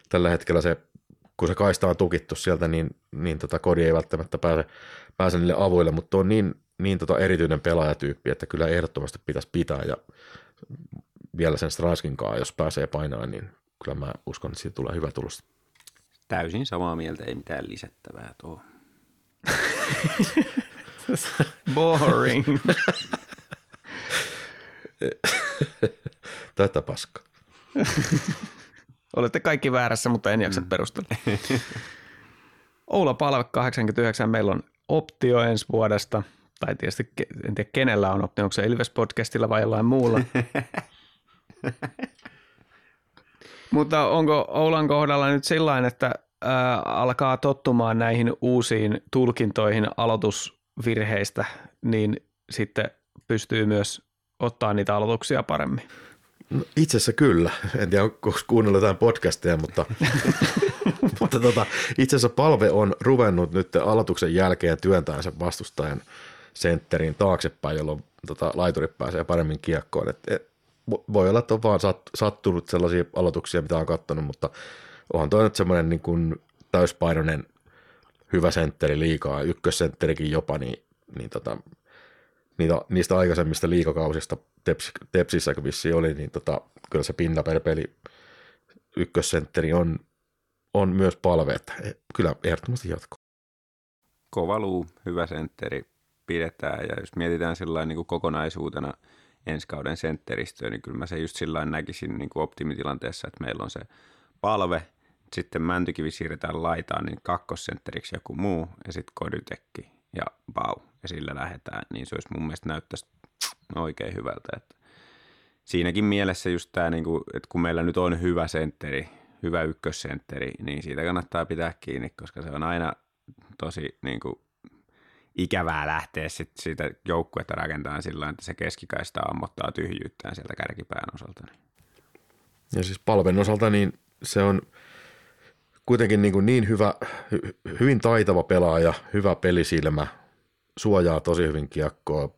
tällä hetkellä se, kun se kaista on tukittu sieltä, niin, niin tota kodi ei välttämättä pääse, pääse niille avuille, mutta on niin, niin tota erityinen pelaajatyyppi, että kyllä ehdottomasti pitäisi pitää ja vielä sen Stranskin kanssa, jos pääsee painaan, niin kyllä mä uskon, että siitä tulee hyvä tulos. Täysin samaa mieltä, ei mitään lisättävää tuo. Boring. Tätä paska. Olette kaikki väärässä, mutta en jaksa mm. perustella. Oula Palve 89, meillä on optio ensi vuodesta. Tai tietysti en tiedä kenellä on optio, onko se Ilves-podcastilla vai jollain muulla. Mutta onko Oulan kohdalla nyt sellainen, että ää, alkaa tottumaan näihin uusiin tulkintoihin aloitusvirheistä, niin sitten pystyy myös ottaa niitä aloituksia paremmin? No, itse asiassa kyllä. En tiedä, onko kuunnellut jotain podcasteja, mutta, mutta tota, itse asiassa palve on ruvennut nyt aloituksen jälkeen työntämään sen vastustajan sentterin taaksepäin, jolloin tota, laiturit pääsee paremmin kiekkoon. Et, et, voi olla, että on vaan sattunut sellaisia aloituksia, mitä on katsonut, mutta onhan toi nyt semmoinen niin kuin täyspainoinen hyvä sentteri liikaa, ykkössentterikin jopa, niin, niin tota, niitä, niistä aikaisemmista liikakausista Teps, Tepsissä, kun vissiin oli, niin tota, kyllä se pinna per peli ykkössentteri on, on myös palve, että kyllä ehdottomasti jatko. Kova luu, hyvä sentteri pidetään ja jos mietitään sillä niin kokonaisuutena – ensi kauden sentteristöä, niin kyllä mä se just sillä näkisin niin kuin optimitilanteessa, että meillä on se palve, sitten Mäntykivi siirretään laitaan, niin kakkosentteriksi joku muu, ja sitten Kodytekki ja Bau, ja sillä lähdetään, niin se olisi mun mielestä näyttäisi oikein hyvältä. Että siinäkin mielessä just tämä, niin kuin, että kun meillä nyt on hyvä sentteri, hyvä ykkössentteri, niin siitä kannattaa pitää kiinni, koska se on aina tosi niin kuin, ikävää lähteä sit siitä joukkuetta rakentamaan sillä että se keskikaista ammottaa tyhjyyttään sieltä kärkipään osalta. Ja siis palven osalta niin se on kuitenkin niin, kuin niin hyvä, hyvin taitava pelaaja, hyvä pelisilmä, suojaa tosi hyvin kiekkoa,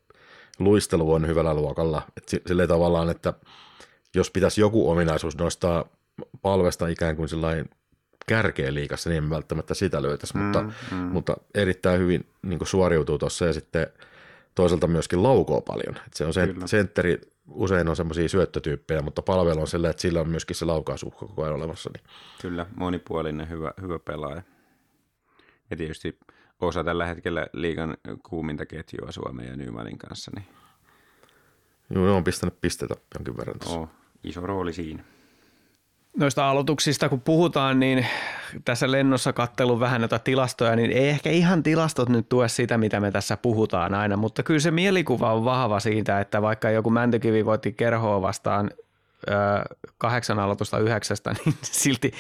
luistelu on hyvällä luokalla. Et tavallaan, että jos pitäisi joku ominaisuus nostaa palvesta ikään kuin kärkeä liikassa, niin en välttämättä sitä löytäisi, mm, mutta, mm. mutta erittäin hyvin niin suoriutuu tuossa ja sitten toisaalta myöskin laukoo paljon. Et se on se, sentteri, usein on semmoisia syöttötyyppejä, mutta palvelu on sellainen, että sillä on myöskin se laukaisuhko koko ajan olemassa. Niin. Kyllä, monipuolinen, hyvä, hyvä pelaaja. Ja tietysti osa tällä hetkellä liikan kuuminta ketjua Suomen ja Nymanin kanssa. Niin... Joo, ne on pistänyt pistetä jonkin verran tuossa. Oh, iso rooli siinä. Noista aloituksista kun puhutaan, niin tässä lennossa kattelun vähän noita tilastoja, niin ei ehkä ihan tilastot nyt tue sitä, mitä me tässä puhutaan aina, mutta kyllä se mielikuva on vahva siitä, että vaikka joku Mäntykivi voitti kerhoa vastaan ö, kahdeksan aloitusta yhdeksästä, niin silti,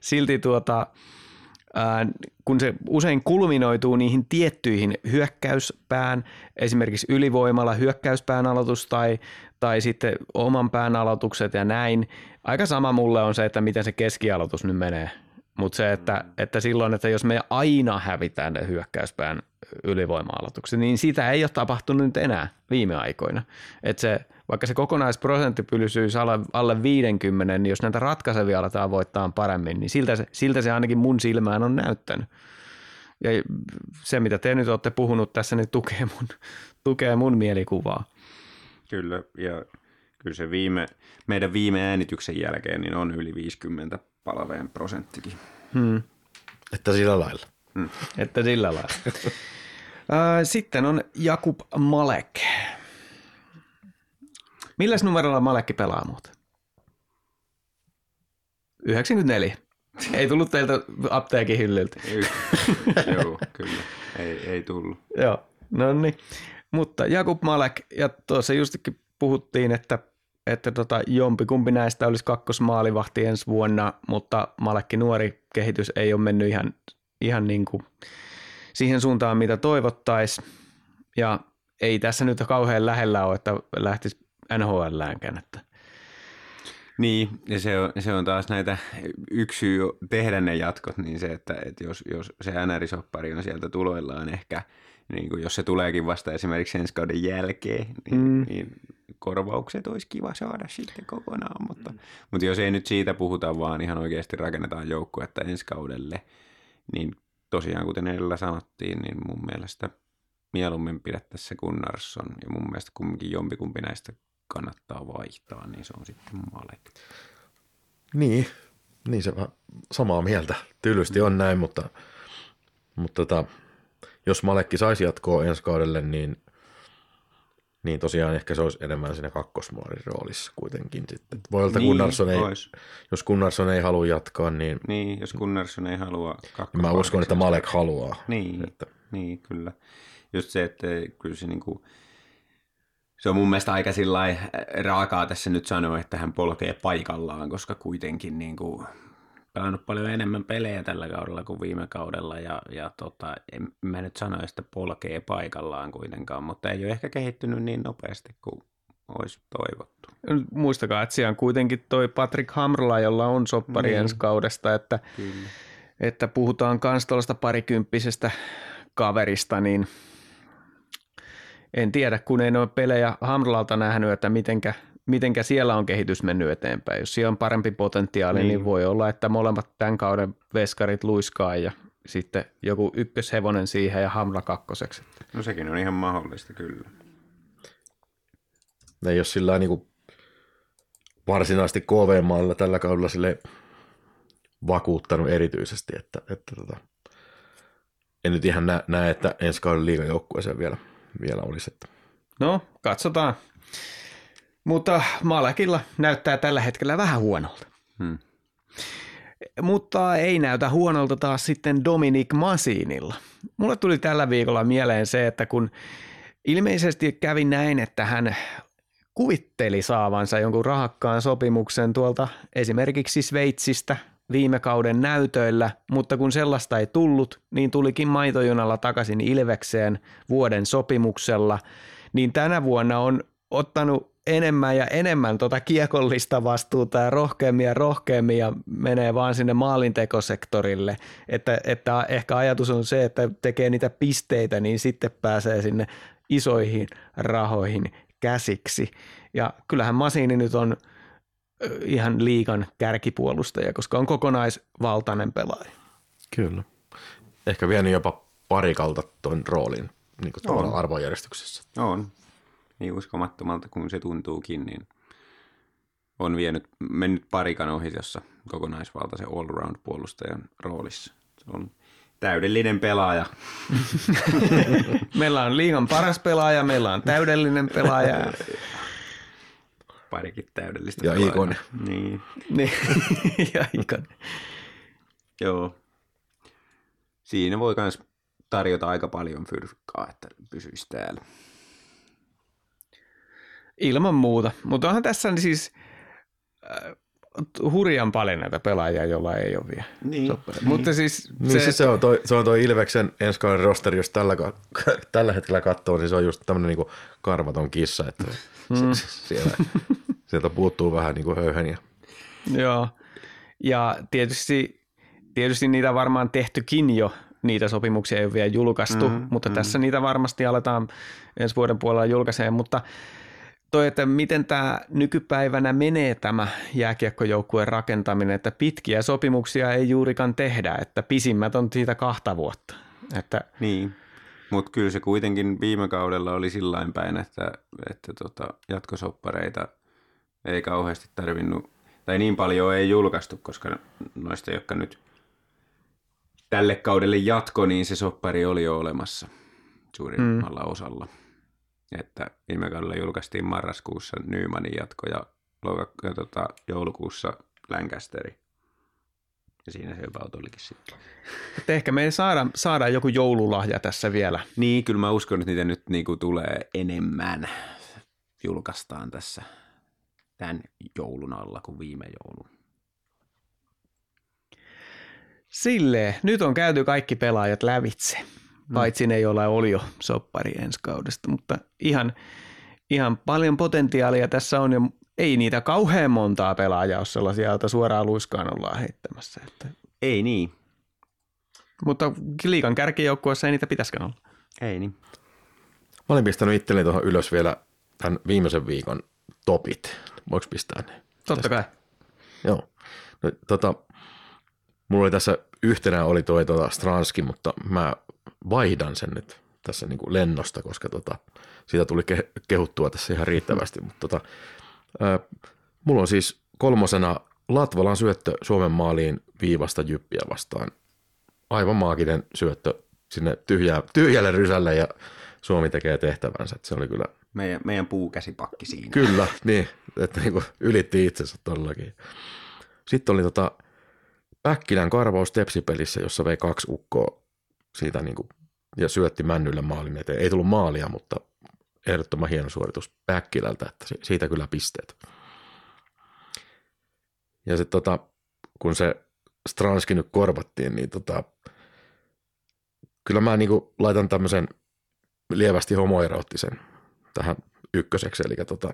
silti tuota, kun se usein kulminoituu niihin tiettyihin hyökkäyspään, esimerkiksi ylivoimalla hyökkäyspään aloitus tai, tai sitten oman pään aloitukset ja näin. Aika sama mulle on se, että miten se keskialoitus nyt menee. Mutta se, että, että silloin, että jos me aina hävitään ne hyökkäyspään ylivoima-aloitukset, niin sitä ei ole tapahtunut nyt enää viime aikoina. Että se, vaikka se kokonaisprosentti pysyisi alle, alle 50, niin jos näitä ratkaisevia aletaan voittaa paremmin, niin siltä se, siltä se ainakin mun silmään on näyttänyt. Ja se, mitä te nyt olette puhunut tässä, niin tukee mun, tukee mun mielikuvaa. Kyllä, ja kyllä se viime, meidän viime äänityksen jälkeen niin on yli 50 palaveen prosenttikin. Hmm. Että sillä lailla. Että sillä lailla. Sitten on Jakub Malek. Milläs numerolla Malekki pelaa muuten? 94. Ei tullut teiltä apteekin hyllyltä. Joo, kyllä. Ei, ei tullut. Joo, no niin. Mutta Jakub Malek, ja tuossa justikin puhuttiin, että, että tota, jompikumpi näistä olisi kakkosmaalivahti ensi vuonna, mutta Malekki nuori kehitys ei ole mennyt ihan, ihan niin kuin siihen suuntaan, mitä toivottaisiin. Ja ei tässä nyt kauhean lähellä ole, että lähtisi NHLäänkään. Että. Niin, ja se on, se on taas näitä yksi syy tehdä ne jatkot, niin se, että, että jos, jos se NR-soppari on sieltä tuloillaan ehkä, niin kuin jos se tuleekin vasta esimerkiksi ensi kauden jälkeen, niin, Mm. mm. niin korvaukset olisi kiva saada sitten kokonaan, mutta, mm. mutta jos ei nyt siitä puhuta, vaan ihan oikeasti rakennetaan joukkuetta ensi kaudelle, niin tosiaan kuten edellä sanottiin, niin mun mielestä mieluummin pidettäisiin se Gunnarsson, ja mun mielestä kumminkin jompikumpi näistä kannattaa vaihtaa, niin se on sitten Malek. Niin, niin se vähän samaa mieltä. Tylysti on näin, mutta, mutta tota, jos Malekki saisi jatkoa ensi kaudelle, niin, niin tosiaan ehkä se olisi enemmän siinä kakkosmaalin roolissa kuitenkin sitten. Voi olla, Niin, Gunnarsson ei, ois. jos Gunnarsson ei halua jatkaa, niin, Niin, jos Gunnarsson ei halua kakkos- niin mä uskon, että Malek haluaa. Niin, Että, niin, kyllä. Just se, että kyllä se niinku, se on mun mielestä aika sillä raakaa tässä nyt sanoa, että hän polkee paikallaan, koska kuitenkin niinku pelannut paljon enemmän pelejä tällä kaudella kuin viime kaudella ja, ja tota, en mä nyt sano, että polkee paikallaan kuitenkaan, mutta ei ole ehkä kehittynyt niin nopeasti kuin olisi toivottu. Muistakaa, että siellä on kuitenkin toi Patrick Hamrla, jolla on soppari Niin. ensi kaudesta, että, Kyllä. että puhutaan kans tuollaista parikymppisestä kaverista, niin en tiedä, kun en ole pelejä Hamrlalta nähnyt, että mitenkä, mitenkä siellä on kehitys mennyt eteenpäin. Jos siellä on parempi potentiaali, niin, Niin. voi olla, että molemmat tämän kauden veskarit luiskaa ja sitten joku ykköshevonen siihen ja Hamra kakkoseksi. No sekin on ihan mahdollista, kyllä. ne ei ole sillä niin kuin varsinaisesti KV-maalilla tällä kaudella sille vakuuttanut erityisesti, että, että tota, en nyt ihan näe, näe että ensi kauden liigajoukkueeseen vielä, vielä olisi. Että. No, katsotaan. Mutta Malekilla näyttää tällä hetkellä vähän huonolta. Hmm. Mutta ei näytä huonolta taas sitten Dominic Masinilla. Mulle tuli tällä viikolla mieleen se, että kun ilmeisesti kävi näin, että hän kuvitteli saavansa jonkun rahakkaan sopimuksen tuolta esimerkiksi Sveitsistä viime kauden näytöillä, mutta kun sellaista ei tullut, niin tulikin maitojunalla takaisin Ilvekseen vuoden sopimuksella, niin tänä vuonna on ottanut enemmän ja enemmän tuota kiekollista vastuuta ja rohkeammin ja rohkeammin ja menee vaan sinne maalintekosektorille, että, että ehkä ajatus on se, että tekee niitä pisteitä, niin sitten pääsee sinne isoihin rahoihin käsiksi. Ja kyllähän Masini nyt on ihan liikan kärkipuolustaja, koska on kokonaisvaltainen pelaaja. Kyllä. Ehkä vienyt jopa parikalta tuon roolin niin kuin On. arvojärjestyksessä. On. Niin uskomattomalta kuin se tuntuukin, niin on vienyt, mennyt parikan ohi jossa kokonaisvaltaisen all-round-puolustajan roolissa. Se on täydellinen pelaaja. Meillä on liigan paras pelaaja, meillä on täydellinen pelaaja. Parikin täydellistä Ja pelaajaa. ikonen. Niin, niin, ja ikonen. joo. Siinä voi myös tarjota aika paljon fyrkkaa, että pysyisi täällä. Ilman muuta, mutta onhan tässä siis äh, hurjan paljon näitä pelaajia, joilla ei ole vielä. Niin. soppareita. Mutta siis Niin se, se, se, on toi, se on toi Ilveksen ensi kauden rosteri, jos tällä, tällä hetkellä katsoo, niin se on just tämmöinen niinku karvaton kissa, että mm. siellä, sieltä puuttuu vähän niinku höyheniä. Joo, ja tietysti tietysti niitä varmaan tehtykin jo, niitä sopimuksia ei ole vielä julkaistu, Mm, mutta mm. tässä niitä varmasti aletaan ensi vuoden puolella julkaisee, mutta toi, että miten tämä nykypäivänä menee tämä jääkiekkojoukkueen rakentaminen, että pitkiä sopimuksia ei juurikaan tehdä, että pisimmät on siitä kahta vuotta. Että Niin, mutta kyllä se kuitenkin viime kaudella oli sillain päin, että, että tota, jatkosoppareita ei kauheasti tarvinnut, tai niin paljon ei julkaistu, koska noista, jotka nyt tälle kaudelle jatko, niin se soppari oli jo olemassa suurimmalla mm. osalla. Että viime kaudella julkaistiin marraskuussa Nymanin jatko ja, ja tota, joulukuussa Lancasteri. Ja siinä se about olikin sitten. Että ehkä me saadaan, saadaan joku joululahja tässä vielä. Niin, kyllä mä uskon, että niitä nyt niinku tulee enemmän. Julkaistaan tässä tämän joulun alla kuin viime joulun. Silleen, nyt on käyty kaikki pelaajat lävitse, paitsi ne, joilla oli jo soppari ensi kaudesta, mutta ihan, ihan paljon potentiaalia tässä on ja ei niitä kauhean montaa pelaajaa ole sellaisia, joita suoraan luiskaan ollaan heittämässä. Että, Ei niin. mutta liikan kärkijoukkueessa ei niitä pitäisikään olla. Ei niin. Mä olin pistänyt itselleni tuohon ylös vielä tämän viimeisen viikon topit. Voiko pistää ne? Totta kai. Joo. No, tota, mulla oli tässä yhtenä oli toi tota Stranski, mutta mä vaihdan sen nyt tässä niin kuin lennosta, koska tota, siitä tuli ke- kehuttua tässä ihan riittävästi. Mutta tota, ää, mulla on siis kolmosena Latvalan syöttö Suomen maaliin viivasta jyppiä vastaan. Aivan maaginen syöttö sinne tyhjää, tyhjälle rysälle ja Suomi tekee tehtävänsä. Se oli kyllä Meidän, meidän puukäsipakki siinä. Kyllä, niin, että niin ylitti itsensä todellakin. Sitten oli tota Päkkilän karvaus tepsipelissä, jossa vei kaksi ukkoa siitä niin kuin, ja syötti männylle maalin eteen. Ei tullut maalia, mutta ehdottoman hieno suoritus Päkkilältä, että si- siitä kyllä pisteet. Ja sitten tota, kun se Stranski nyt korvattiin, niin tota, kyllä mä niin kuin laitan tämmöisen lievästi homoeroottisen tähän ykköseksi, eli tota,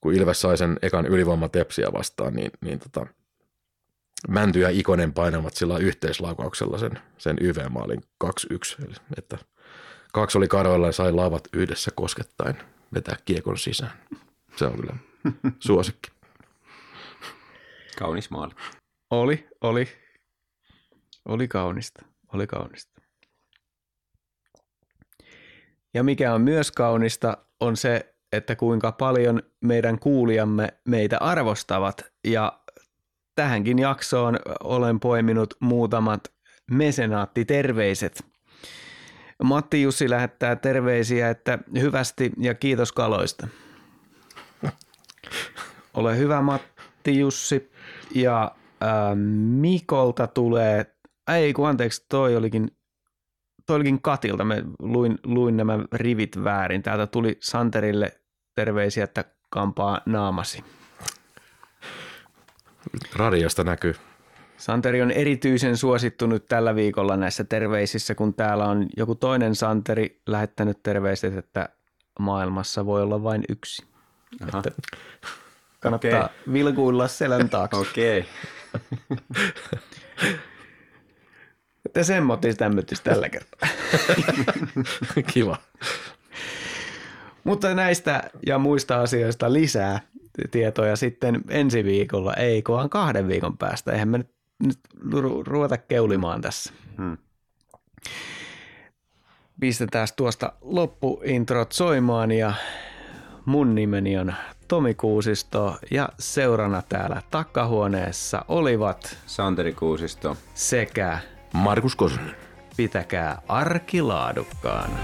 kun Ilves sai sen ekan ylivoimatepsiä vastaan, niin, niin tota, Mänty ja Ikonen painavat sillä yhteislaukauksella sen, sen YV-maalin 2-1, eli että kaksi oli karoilla ja sai laavat yhdessä koskettaen vetää kiekon sisään. Se on kyllä suosikki. Kaunis maali. Oli, oli. Oli kaunista. Oli kaunista. Ja mikä on myös kaunista, on se, että kuinka paljon meidän kuulijamme meitä arvostavat. Ja tähänkin jaksoon olen poiminut muutamat mesenaattiterveiset. Matti Jussi lähettää terveisiä, että hyvästi ja kiitos kaloista. Ole hyvä Matti Jussi. Ja ää, Mikolta tulee, ei kun anteeksi, toi olikin, toi olikin Katilta, mä luin, luin nämä rivit väärin. Täältä tuli Santerille terveisiä, että kampaa naamasi. Radiosta näkyy. Santeri on erityisen suosittu nyt tällä viikolla näissä terveisissä, kun täällä on joku toinen Santeri lähettänyt terveiset, että maailmassa voi olla vain yksi. Aha. Että kannattaa Okei. vilkuilla selän taakse. Okei. Että semmoittis tämmötys tällä kertaa. Kiva. Mutta näistä ja muista asioista lisää tietoja sitten ensi viikolla, ei kunhan kahden viikon päästä. Eihän me nyt, nyt ru- ruveta keulimaan tässä. Hmm. Pistetään tuosta loppuintrot soimaan ja mun nimeni on Tomi Kuusisto ja seurana täällä takahuoneessa olivat Santeri Kuusisto. sekä Markus Kosonen. pitäkää arki laadukkaana.